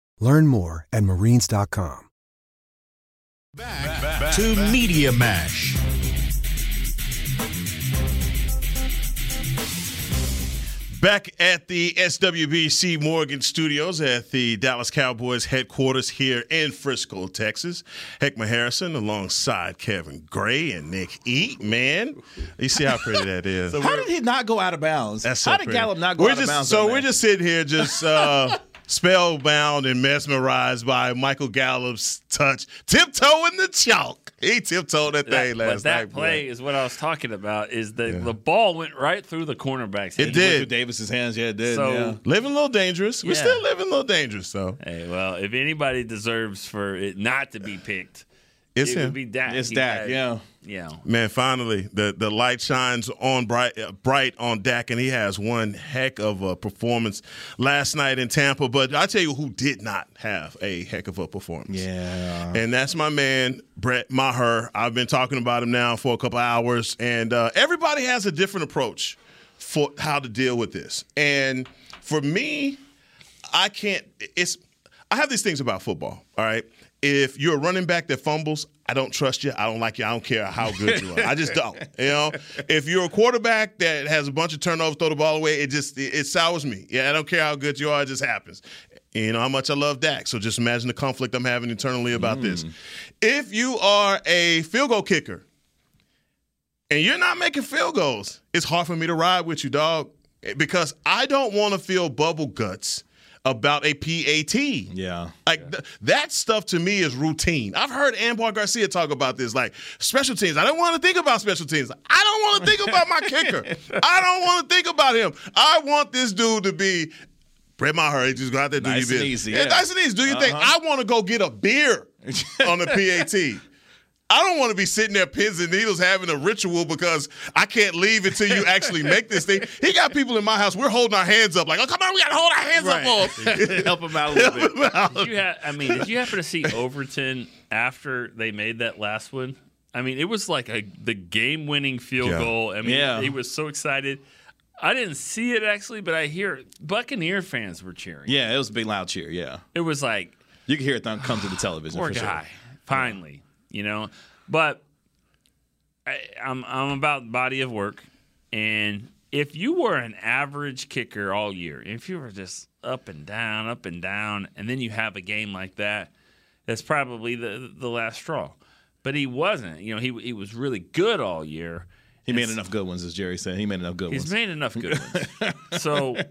[SPEAKER 13] Learn more at marines.com.
[SPEAKER 8] Back to Media Mash.
[SPEAKER 1] Back at the SWBC Morgan Studios at the Dallas Cowboys headquarters here in Frisco, Texas. Heckma Harrison alongside Kevin Gray and Nick Eat. Man, you see how pretty that is.
[SPEAKER 3] How did he not go out of bounds?
[SPEAKER 1] That's so
[SPEAKER 3] How did
[SPEAKER 1] pretty.
[SPEAKER 3] Gallup not go
[SPEAKER 1] we're
[SPEAKER 3] out
[SPEAKER 1] just,
[SPEAKER 3] of bounds?
[SPEAKER 1] So we're
[SPEAKER 3] that?
[SPEAKER 1] just sitting here, just uh, spellbound and mesmerized by Michael Gallup's touch, tiptoeing the chalk. He tiptoed that thing
[SPEAKER 2] That,
[SPEAKER 1] last
[SPEAKER 2] but that
[SPEAKER 1] night. boy.
[SPEAKER 2] play is what I was talking about. Is the the ball went right through the cornerback's
[SPEAKER 1] It did.
[SPEAKER 3] Through Davis's hands, yeah, it did.
[SPEAKER 2] So-
[SPEAKER 3] yeah.
[SPEAKER 1] Living a little dangerous. We're
[SPEAKER 2] Yeah.
[SPEAKER 1] still living a little dangerous, though.
[SPEAKER 2] Hey, well, if anybody deserves for it not to be picked,
[SPEAKER 1] It's
[SPEAKER 2] it
[SPEAKER 1] him.
[SPEAKER 2] would be Dak.
[SPEAKER 3] It's
[SPEAKER 2] He
[SPEAKER 3] Dak,
[SPEAKER 2] had-
[SPEAKER 3] yeah.
[SPEAKER 2] Yeah.
[SPEAKER 1] Man, finally, the, the light shines on bright uh, bright on Dak, and he has one heck of a performance last night in Tampa. But I tell you who did not have a heck of a performance.
[SPEAKER 3] Yeah.
[SPEAKER 1] And that's my man, Brett Maher. I've been talking about him now for a couple hours, and uh, everybody has a different approach for how to deal with this. And for me, I can't. It's I have these things about football. All right, if you're a running back that fumbles, I don't trust you. I don't like you. I don't care how good you are. I just don't. You know, if you're a quarterback that has a bunch of turnovers, throw the ball away, it just it, it sours me. Yeah, I don't care how good you are. It just happens. And you know how much I love Dak. So just imagine the conflict I'm having internally about this. Hmm. If you are a field goal kicker and you're not making field goals, it's hard for me to ride with you, dog, because I don't want to feel bubble guts about a PAT.
[SPEAKER 3] Yeah.
[SPEAKER 1] Like th- that stuff to me is routine. I've heard Ambar Garcia talk about this, like special teams. I don't want to think about special teams. I don't want to think about my kicker. I don't want to think about him. I want this dude to be Brett Maher. Just go out there, do
[SPEAKER 3] Nice
[SPEAKER 1] your business.
[SPEAKER 3] easy,
[SPEAKER 1] Yeah,
[SPEAKER 3] yeah.
[SPEAKER 1] nice and easy. Do thing.
[SPEAKER 3] Uh-huh.
[SPEAKER 1] I want to go get a beer on the PAT. I don't want to be sitting there pins and needles having a ritual because I can't leave until you actually make this thing. He got people in my house. We're holding our hands up like, oh, come on, we got to hold our hands up for him.
[SPEAKER 3] Help him out a little bit.
[SPEAKER 1] Help him out.
[SPEAKER 2] Did you ha- I mean, did you happen to see Overton after they made that last one? I mean, it was like a the game-winning field
[SPEAKER 1] Yeah.
[SPEAKER 2] goal. I mean,
[SPEAKER 3] Yeah.
[SPEAKER 2] he was so excited. I didn't see it actually, but I hear Buccaneer fans were cheering.
[SPEAKER 3] Yeah, it was a big loud cheer. Yeah,
[SPEAKER 2] It was like
[SPEAKER 3] you can hear it th- come to the television.
[SPEAKER 2] poor
[SPEAKER 3] for sure.
[SPEAKER 2] guy, finally, you know. But I, I'm I'm about body of work, and if you were an average kicker all year, if you were just up and down, up and down, and then you have a game like that, that's probably the the last straw. But he wasn't. You know, he he was really good all year.
[SPEAKER 3] He made enough good ones, as Jerry said. He made enough good
[SPEAKER 2] He's
[SPEAKER 3] ones.
[SPEAKER 2] He's made enough good ones. so it,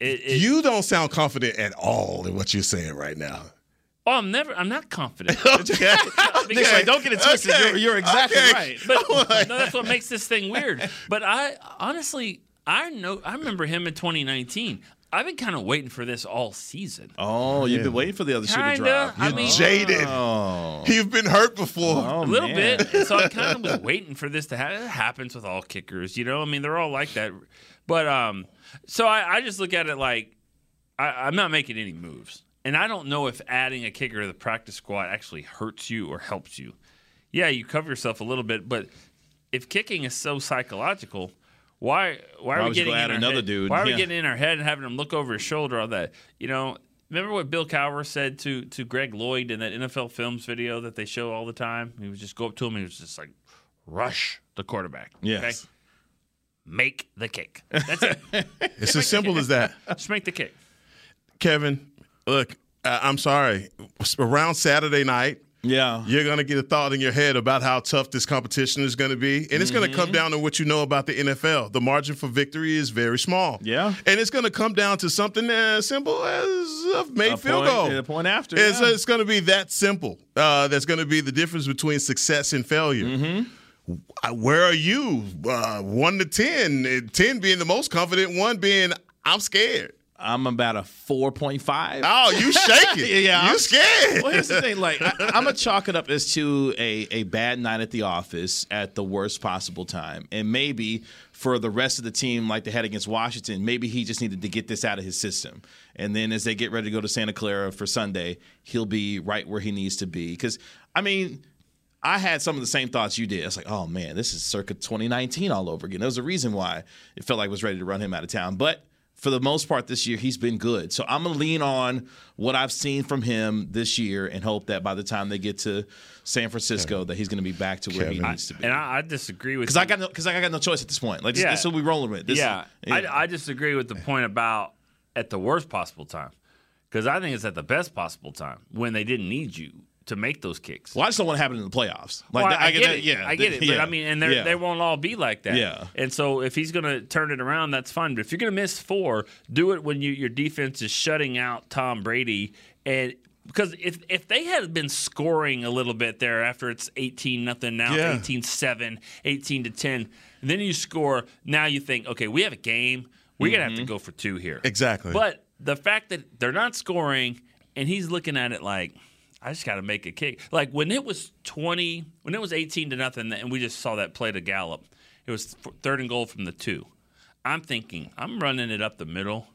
[SPEAKER 2] it,
[SPEAKER 1] You don't sound confident at all in what you're saying right now.
[SPEAKER 2] Oh, I'm never. I'm not confident.
[SPEAKER 1] Okay.
[SPEAKER 2] Because
[SPEAKER 3] like, don't get it twisted.
[SPEAKER 1] Okay.
[SPEAKER 3] You're, you're exactly
[SPEAKER 1] Okay.
[SPEAKER 3] right.
[SPEAKER 2] But no, that's what makes this thing weird. But I honestly, I know, I remember him in 2019. I've been kind of waiting for this all season.
[SPEAKER 3] Oh, you've been waiting for the other shoe to
[SPEAKER 2] Kinda.
[SPEAKER 3] drop.
[SPEAKER 2] I
[SPEAKER 1] You're
[SPEAKER 2] mean-
[SPEAKER 1] jaded.
[SPEAKER 3] Oh,
[SPEAKER 1] You've been hurt before.
[SPEAKER 3] Oh,
[SPEAKER 2] a little
[SPEAKER 3] man.
[SPEAKER 2] bit. And so I kind of was waiting for this to happen. It happens with all kickers, you know. I mean, they're all like that. But um, so I, I just look at it like I, I'm not making any moves, and I don't know if adding a kicker to the practice squad actually hurts you or helps you. Yeah, you cover yourself a little bit, but if kicking is so psychological, why why are
[SPEAKER 3] Why
[SPEAKER 2] we getting in
[SPEAKER 3] another
[SPEAKER 2] head?
[SPEAKER 3] dude?
[SPEAKER 2] Why are
[SPEAKER 3] Yeah.
[SPEAKER 2] we getting in our head and having him look over his shoulder? All that, you know. Remember what Bill Cowher said to to Greg Lloyd in that NFL Films video that they show all the time? He would just go up to him. and He was just like, "Rush the quarterback."
[SPEAKER 3] Yes.
[SPEAKER 2] Make the kick. That's it.
[SPEAKER 1] It's as simple as that.
[SPEAKER 2] just make the kick.
[SPEAKER 1] Kevin, look, uh, I'm sorry. Around Saturday night,
[SPEAKER 3] Yeah.
[SPEAKER 1] you're going to get a thought in your head about how tough this competition is going to be. And it's going to
[SPEAKER 3] Mm-hmm.
[SPEAKER 1] come down to what you know about the NFL. The margin for victory is very small.
[SPEAKER 3] Yeah.
[SPEAKER 1] And it's going to come down to something as simple as a made
[SPEAKER 3] A
[SPEAKER 1] field
[SPEAKER 3] point-
[SPEAKER 1] goal.
[SPEAKER 3] a point after,
[SPEAKER 1] It's,
[SPEAKER 3] yeah.
[SPEAKER 1] it's going to be that simple. Uh, that's going to be the difference between success and failure.
[SPEAKER 3] Mm-hmm.
[SPEAKER 1] Where are you? Uh, one to 10. uh, 10 being the most confident, one being, I'm scared.
[SPEAKER 3] I'm about a 4.5.
[SPEAKER 1] Oh, you shaking.
[SPEAKER 3] Yeah,
[SPEAKER 1] You scared.
[SPEAKER 3] Well, here's the thing. Like, I, I'm gonna chalk it up as to a a bad night at the office at the worst possible time, and maybe for the rest of the team, like they had against Washington, maybe he just needed to get this out of his system, and then as they get ready to go to Santa Clara for Sunday, he'll be right where he needs to be. Because I mean. I had some of the same thoughts you did. I was like, oh man, this is circa 2019 all over again. There was a reason why it felt like it was ready to run him out of town. But for the most part this year, he's been good. So I'm gonna lean on what I've seen from him this year and hope that by the time they get to San Francisco, that he's gonna be back to where he needs to be.
[SPEAKER 2] and I, I disagree with
[SPEAKER 3] Because I got no, because I got no choice at this point. Like this,
[SPEAKER 2] Yeah.
[SPEAKER 3] this is what we rolling with. This,
[SPEAKER 2] yeah, I, I disagree with the point about at the worst possible time because I think it's at the best possible time when they didn't need you to make those kicks.
[SPEAKER 3] Well, I just don't want to happen in the playoffs. Like
[SPEAKER 2] Well,
[SPEAKER 3] that-
[SPEAKER 2] I, get
[SPEAKER 3] that-
[SPEAKER 2] it.
[SPEAKER 3] Yeah,
[SPEAKER 2] I get it. But
[SPEAKER 3] yeah,
[SPEAKER 2] I mean, and
[SPEAKER 3] yeah.
[SPEAKER 2] they won't all be like that.
[SPEAKER 3] Yeah.
[SPEAKER 2] And so if he's going to turn it around, that's fine. But if you're going to miss four, do it when you, your defense is shutting out Tom Brady. And because if if they had been scoring a little bit there after it's 18 nothing now
[SPEAKER 1] Yeah.
[SPEAKER 2] 18 7 18 to 10 then you score now you think okay we have a game we're gonna have to mm-hmm. go for two here
[SPEAKER 1] Exactly.
[SPEAKER 2] but the fact that they're not scoring and he's looking at it like I just got to make a kick. Like when it was 20, when it was 18 to nothing, and we just saw that play to Gallup, it was third and goal from the two. I'm thinking, I'm running it up the middle.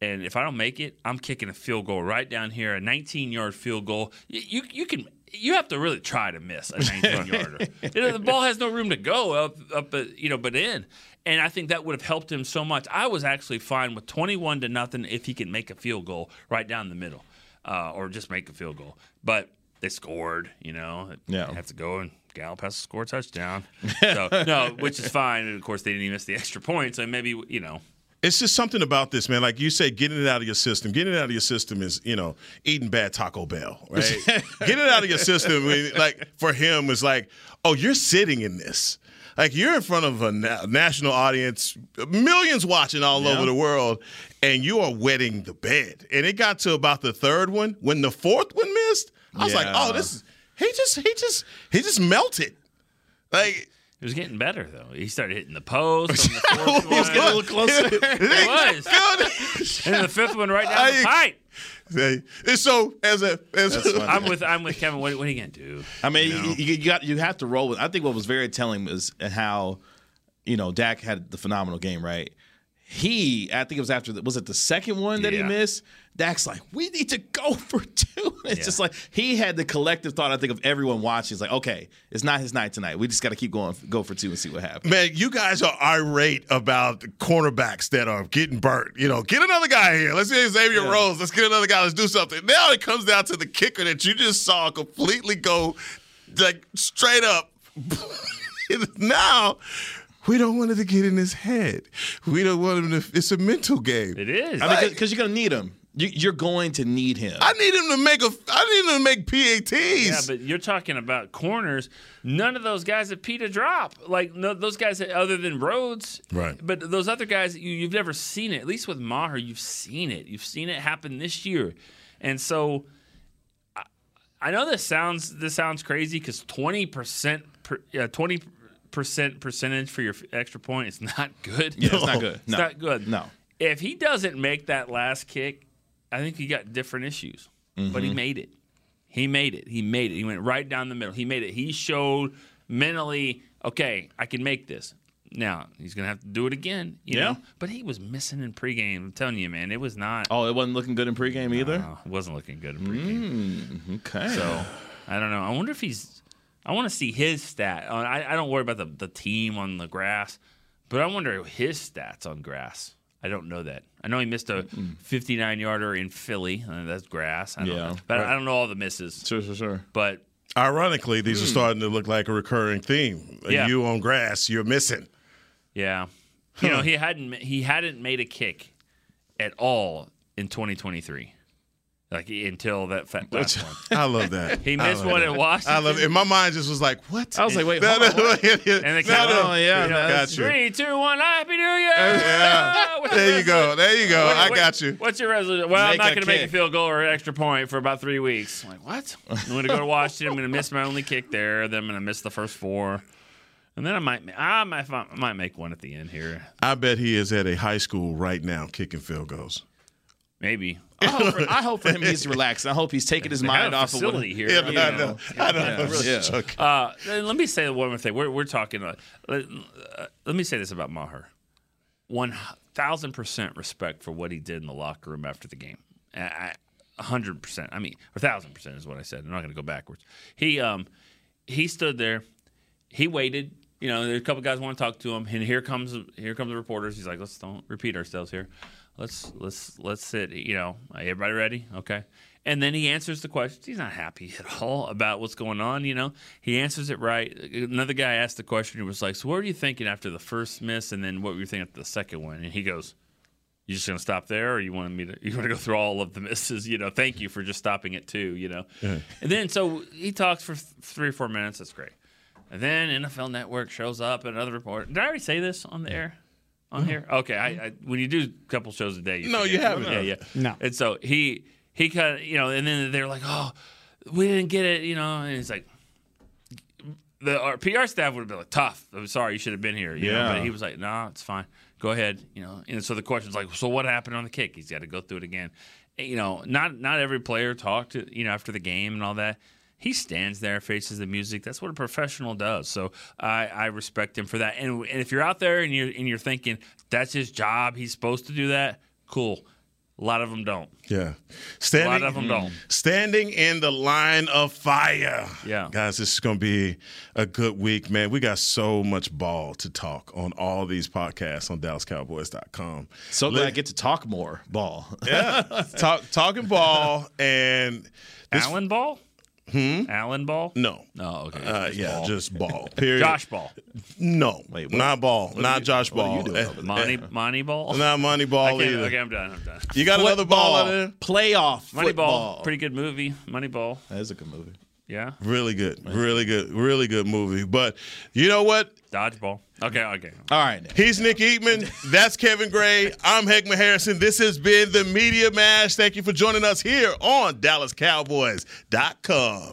[SPEAKER 2] And if I don't make it, I'm kicking a field goal right down here, a 19 yard field goal. You, you, you can. You have to really try to miss a 19 yarder. You know, the ball has no room to go up, up, uh, you know, but in. And I think that would have helped him so much. I was actually fine with 21 to nothing if he can make a field goal right down the middle, uh, or just make a field goal. But they scored, you know.
[SPEAKER 3] Yeah.
[SPEAKER 2] Have to go and Gallup has to score a touchdown. So no, which is fine. And of course, they didn't even miss the extra point. So maybe you know.
[SPEAKER 1] It's just something about this, man. Like you say, getting it out of your system. Getting it out of your system is, you know, eating bad Taco Bell, right? getting it out of your system, like for him, is like, oh, you're sitting in this. Like you're in front of a na- national audience, millions watching all
[SPEAKER 3] Yeah.
[SPEAKER 1] over the world, and you are wetting the bed. And it got to about the third one when the fourth one missed. I was like, oh, this is he just he just he just melted. Like
[SPEAKER 2] It was getting better though. He started hitting the post on the fourth one.
[SPEAKER 3] He was getting a little closer.
[SPEAKER 2] It was. and the fifth one right down the pipe.
[SPEAKER 1] Say- and so as a as
[SPEAKER 3] That's
[SPEAKER 1] a,
[SPEAKER 3] funny.
[SPEAKER 2] I'm with I'm with Kevin. What, what are you gonna do?
[SPEAKER 3] I mean,
[SPEAKER 2] You know?
[SPEAKER 3] you, you got you have to roll with. I think what was very telling was how, you know, Dak had the phenomenal game. Right, he. I think it was after. The, was it the second one that he missed? Dak's like, we need to go for two. It's
[SPEAKER 2] Yeah.
[SPEAKER 3] just like he had the collective thought. I think of everyone watching. It's like, okay, it's not his night tonight. We just got to keep going, go for two and see what happens.
[SPEAKER 1] Man, you guys are irate about cornerbacks that are getting burnt. You know, get another guy here. Let's get Xavier
[SPEAKER 3] Yeah.
[SPEAKER 1] Rhodes. Let's get another guy. Let's do something. Now it comes down to the kicker that you just saw completely go like straight up. now we don't want it to get in his head. We don't want him to. It's a mental game.
[SPEAKER 2] It is.
[SPEAKER 3] I mean, because you're gonna need him. You, you're going to need him.
[SPEAKER 1] I need him to make a. I need him to make PATs.
[SPEAKER 2] Yeah, but you're talking about corners. None of those guys have Pete a drop. Like no, those guys, other than Rhodes,
[SPEAKER 1] Right.
[SPEAKER 2] But those other guys, you, you've never seen it. At least with Maher, you've seen it. You've seen it happen this year, and so I, I know this sounds this sounds crazy because twenty percent, twenty percent percentage for your extra point is not good.
[SPEAKER 3] Yeah, it's not good.
[SPEAKER 2] It's not good.
[SPEAKER 3] No.
[SPEAKER 2] If he doesn't make that last kick, I think he got different issues. But
[SPEAKER 3] Mm-hmm.
[SPEAKER 2] he made it. He made it. He made it. He went right down the middle. He made it. He showed mentally, okay, I can make this. Now he's gonna have to do it again. You
[SPEAKER 3] Yeah.
[SPEAKER 2] know? But he was missing in pregame. I'm telling you, man, it was not.
[SPEAKER 3] Oh, it wasn't looking good in pregame either.
[SPEAKER 2] No, it wasn't looking good in pregame.
[SPEAKER 3] Mm, okay.
[SPEAKER 2] So I don't know. I wonder if he's. I want to see his stat. Uh, I, I don't worry about the, the team on the grass, but I wonder his stats on grass. I don't know that. I know he missed a 59 yarder in Philly. Uh, that's grass. I don't
[SPEAKER 3] Yeah.
[SPEAKER 2] know. But
[SPEAKER 3] Right.
[SPEAKER 2] I don't know all the misses.
[SPEAKER 3] Sure, sure, sure.
[SPEAKER 2] But
[SPEAKER 1] Ironically, these are starting to look like a recurring theme.
[SPEAKER 2] Hmm. Yeah.
[SPEAKER 1] You on grass, you're missing.
[SPEAKER 2] yeah, you know he hadn't he hadn't made a kick at all in 2023. Like until that fa- last one.
[SPEAKER 1] I love that.
[SPEAKER 2] He missed one
[SPEAKER 1] that.
[SPEAKER 2] at Washington.
[SPEAKER 1] I love it. And my mind just was like, what?
[SPEAKER 3] I was like, wait,
[SPEAKER 1] No,
[SPEAKER 3] hold
[SPEAKER 1] no,
[SPEAKER 3] on, what?
[SPEAKER 1] yeah, yeah.
[SPEAKER 2] And the
[SPEAKER 1] No,
[SPEAKER 2] count-
[SPEAKER 1] no.
[SPEAKER 3] Oh, yeah,
[SPEAKER 2] you know,
[SPEAKER 3] man.
[SPEAKER 1] Got you.
[SPEAKER 2] Three, two, one. Happy New Year!
[SPEAKER 1] Yeah. There
[SPEAKER 2] your
[SPEAKER 1] you go. There you go.
[SPEAKER 2] What-
[SPEAKER 1] I
[SPEAKER 2] what-
[SPEAKER 1] got you.
[SPEAKER 2] What's your resolution? Well, I'm not going to make a field goal or an extra point for about three weeks. I'm like, what? I'm going to go to Washington. I'm going to miss my only kick there. Then I'm going to miss the first four. And then I might, I might, I might make one at the end here.
[SPEAKER 1] I bet he is at a high school right now kicking field goals.
[SPEAKER 2] Maybe.
[SPEAKER 3] I hope, for, I hope for him he's relaxed. I hope he's taking his
[SPEAKER 2] They
[SPEAKER 3] mind off of what.
[SPEAKER 2] here.
[SPEAKER 1] Yeah,
[SPEAKER 2] you
[SPEAKER 1] I know. I know.
[SPEAKER 3] Yeah,
[SPEAKER 1] joking.
[SPEAKER 2] Uh, let me say one more thing. We're, we're talking. Uh, let, uh, let me say this about Maher. One thousand percent respect for what he did in the locker room after the game. A hundred percent. I mean, a thousand percent is what I said. I'm not going to go backwards. He um he stood there. He waited. you know, there's a couple guys want to talk to him, and here comes here comes the reporters. He's like, let's don't repeat ourselves here. Let's let's let's sit. You know, everybody ready? Okay. And then he answers the questions. He's not happy at all about what's going on. You know, he answers it right. Another guy asked the question. He was like, "So what were you thinking after the first miss, and then what were you thinking after the second one?" And he goes, "You just gonna stop there, or you want me to? You want to go through all of the misses? You know, thank you for just stopping it too. You know."
[SPEAKER 1] Yeah.
[SPEAKER 2] And then so he talks for th- three or four minutes. That's great. And then NFL Network shows up and another report. Did I already say this on the air? On here? Okay. I, I when you do a couple shows a day, you
[SPEAKER 1] No,
[SPEAKER 2] forget.
[SPEAKER 1] you haven't.
[SPEAKER 2] Yeah, yeah.
[SPEAKER 4] No.
[SPEAKER 2] And so he he kind of you know, and then they're like, oh, we didn't get it, you know, and he's like. The our PR staff would have been like, "Tough. I'm sorry, you should have been here." You know?
[SPEAKER 3] Yeah.
[SPEAKER 2] But he was like, "No, nah, it's fine. Go ahead." You know. And so the question's like, "So what happened on the kick?" He's got to go through it again. And, you know, not not every player talked, you know, after the game and all that. He stands there, faces the music. That's what a professional does. So I, I respect him for that. And, and if you're out there and you're and you're thinking that's his job, he's supposed to do that. Cool. A lot of them don't.
[SPEAKER 1] Yeah. Standing,
[SPEAKER 2] A lot of 'em mm. don't.
[SPEAKER 1] Standing in the line of fire.
[SPEAKER 2] Yeah.
[SPEAKER 1] Guys, this is going to be a good week, man. We got so much ball to talk on all these podcasts on DallasCowboys.com.
[SPEAKER 3] So glad I get to talk more ball.
[SPEAKER 1] Yeah. Talk, talking ball and. this-
[SPEAKER 2] Allen Ball?
[SPEAKER 1] Hmm?
[SPEAKER 2] Allen Ball?
[SPEAKER 1] No.
[SPEAKER 2] No, okay.
[SPEAKER 1] Uh,
[SPEAKER 2] Just
[SPEAKER 1] yeah,
[SPEAKER 2] Ball.
[SPEAKER 1] just ball. Period.
[SPEAKER 2] Josh Ball.
[SPEAKER 1] No.
[SPEAKER 3] Wait,
[SPEAKER 1] not ball.
[SPEAKER 3] what
[SPEAKER 1] Not
[SPEAKER 3] you-
[SPEAKER 1] Josh
[SPEAKER 3] what are
[SPEAKER 1] Ball.
[SPEAKER 3] you doing over there?
[SPEAKER 2] Money,
[SPEAKER 1] eh,
[SPEAKER 2] money ball?
[SPEAKER 1] Not money ball either.
[SPEAKER 2] Okay, I'm done. I'm done.
[SPEAKER 1] You got another ball out there?
[SPEAKER 3] Playoff
[SPEAKER 2] Money
[SPEAKER 3] football.
[SPEAKER 2] Ball. Pretty good movie. Money Ball.
[SPEAKER 3] That is a good movie.
[SPEAKER 2] Yeah.
[SPEAKER 1] Really good. Really good. Really good movie. But you know what?
[SPEAKER 2] Dodgeball. Okay, okay.
[SPEAKER 3] All right. Nick.
[SPEAKER 1] He's Nick Eatman. That's Kevin Gray. I'm Heckman Harrison. This has been the Media Mash. Thank you for joining us here on DallasCowboys.com.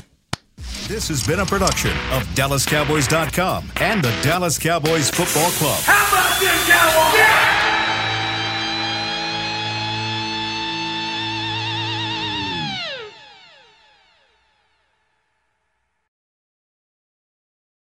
[SPEAKER 8] This has been a production of DallasCowboys.com and the Dallas Cowboys Football Club.
[SPEAKER 14] How about this, Cowboys?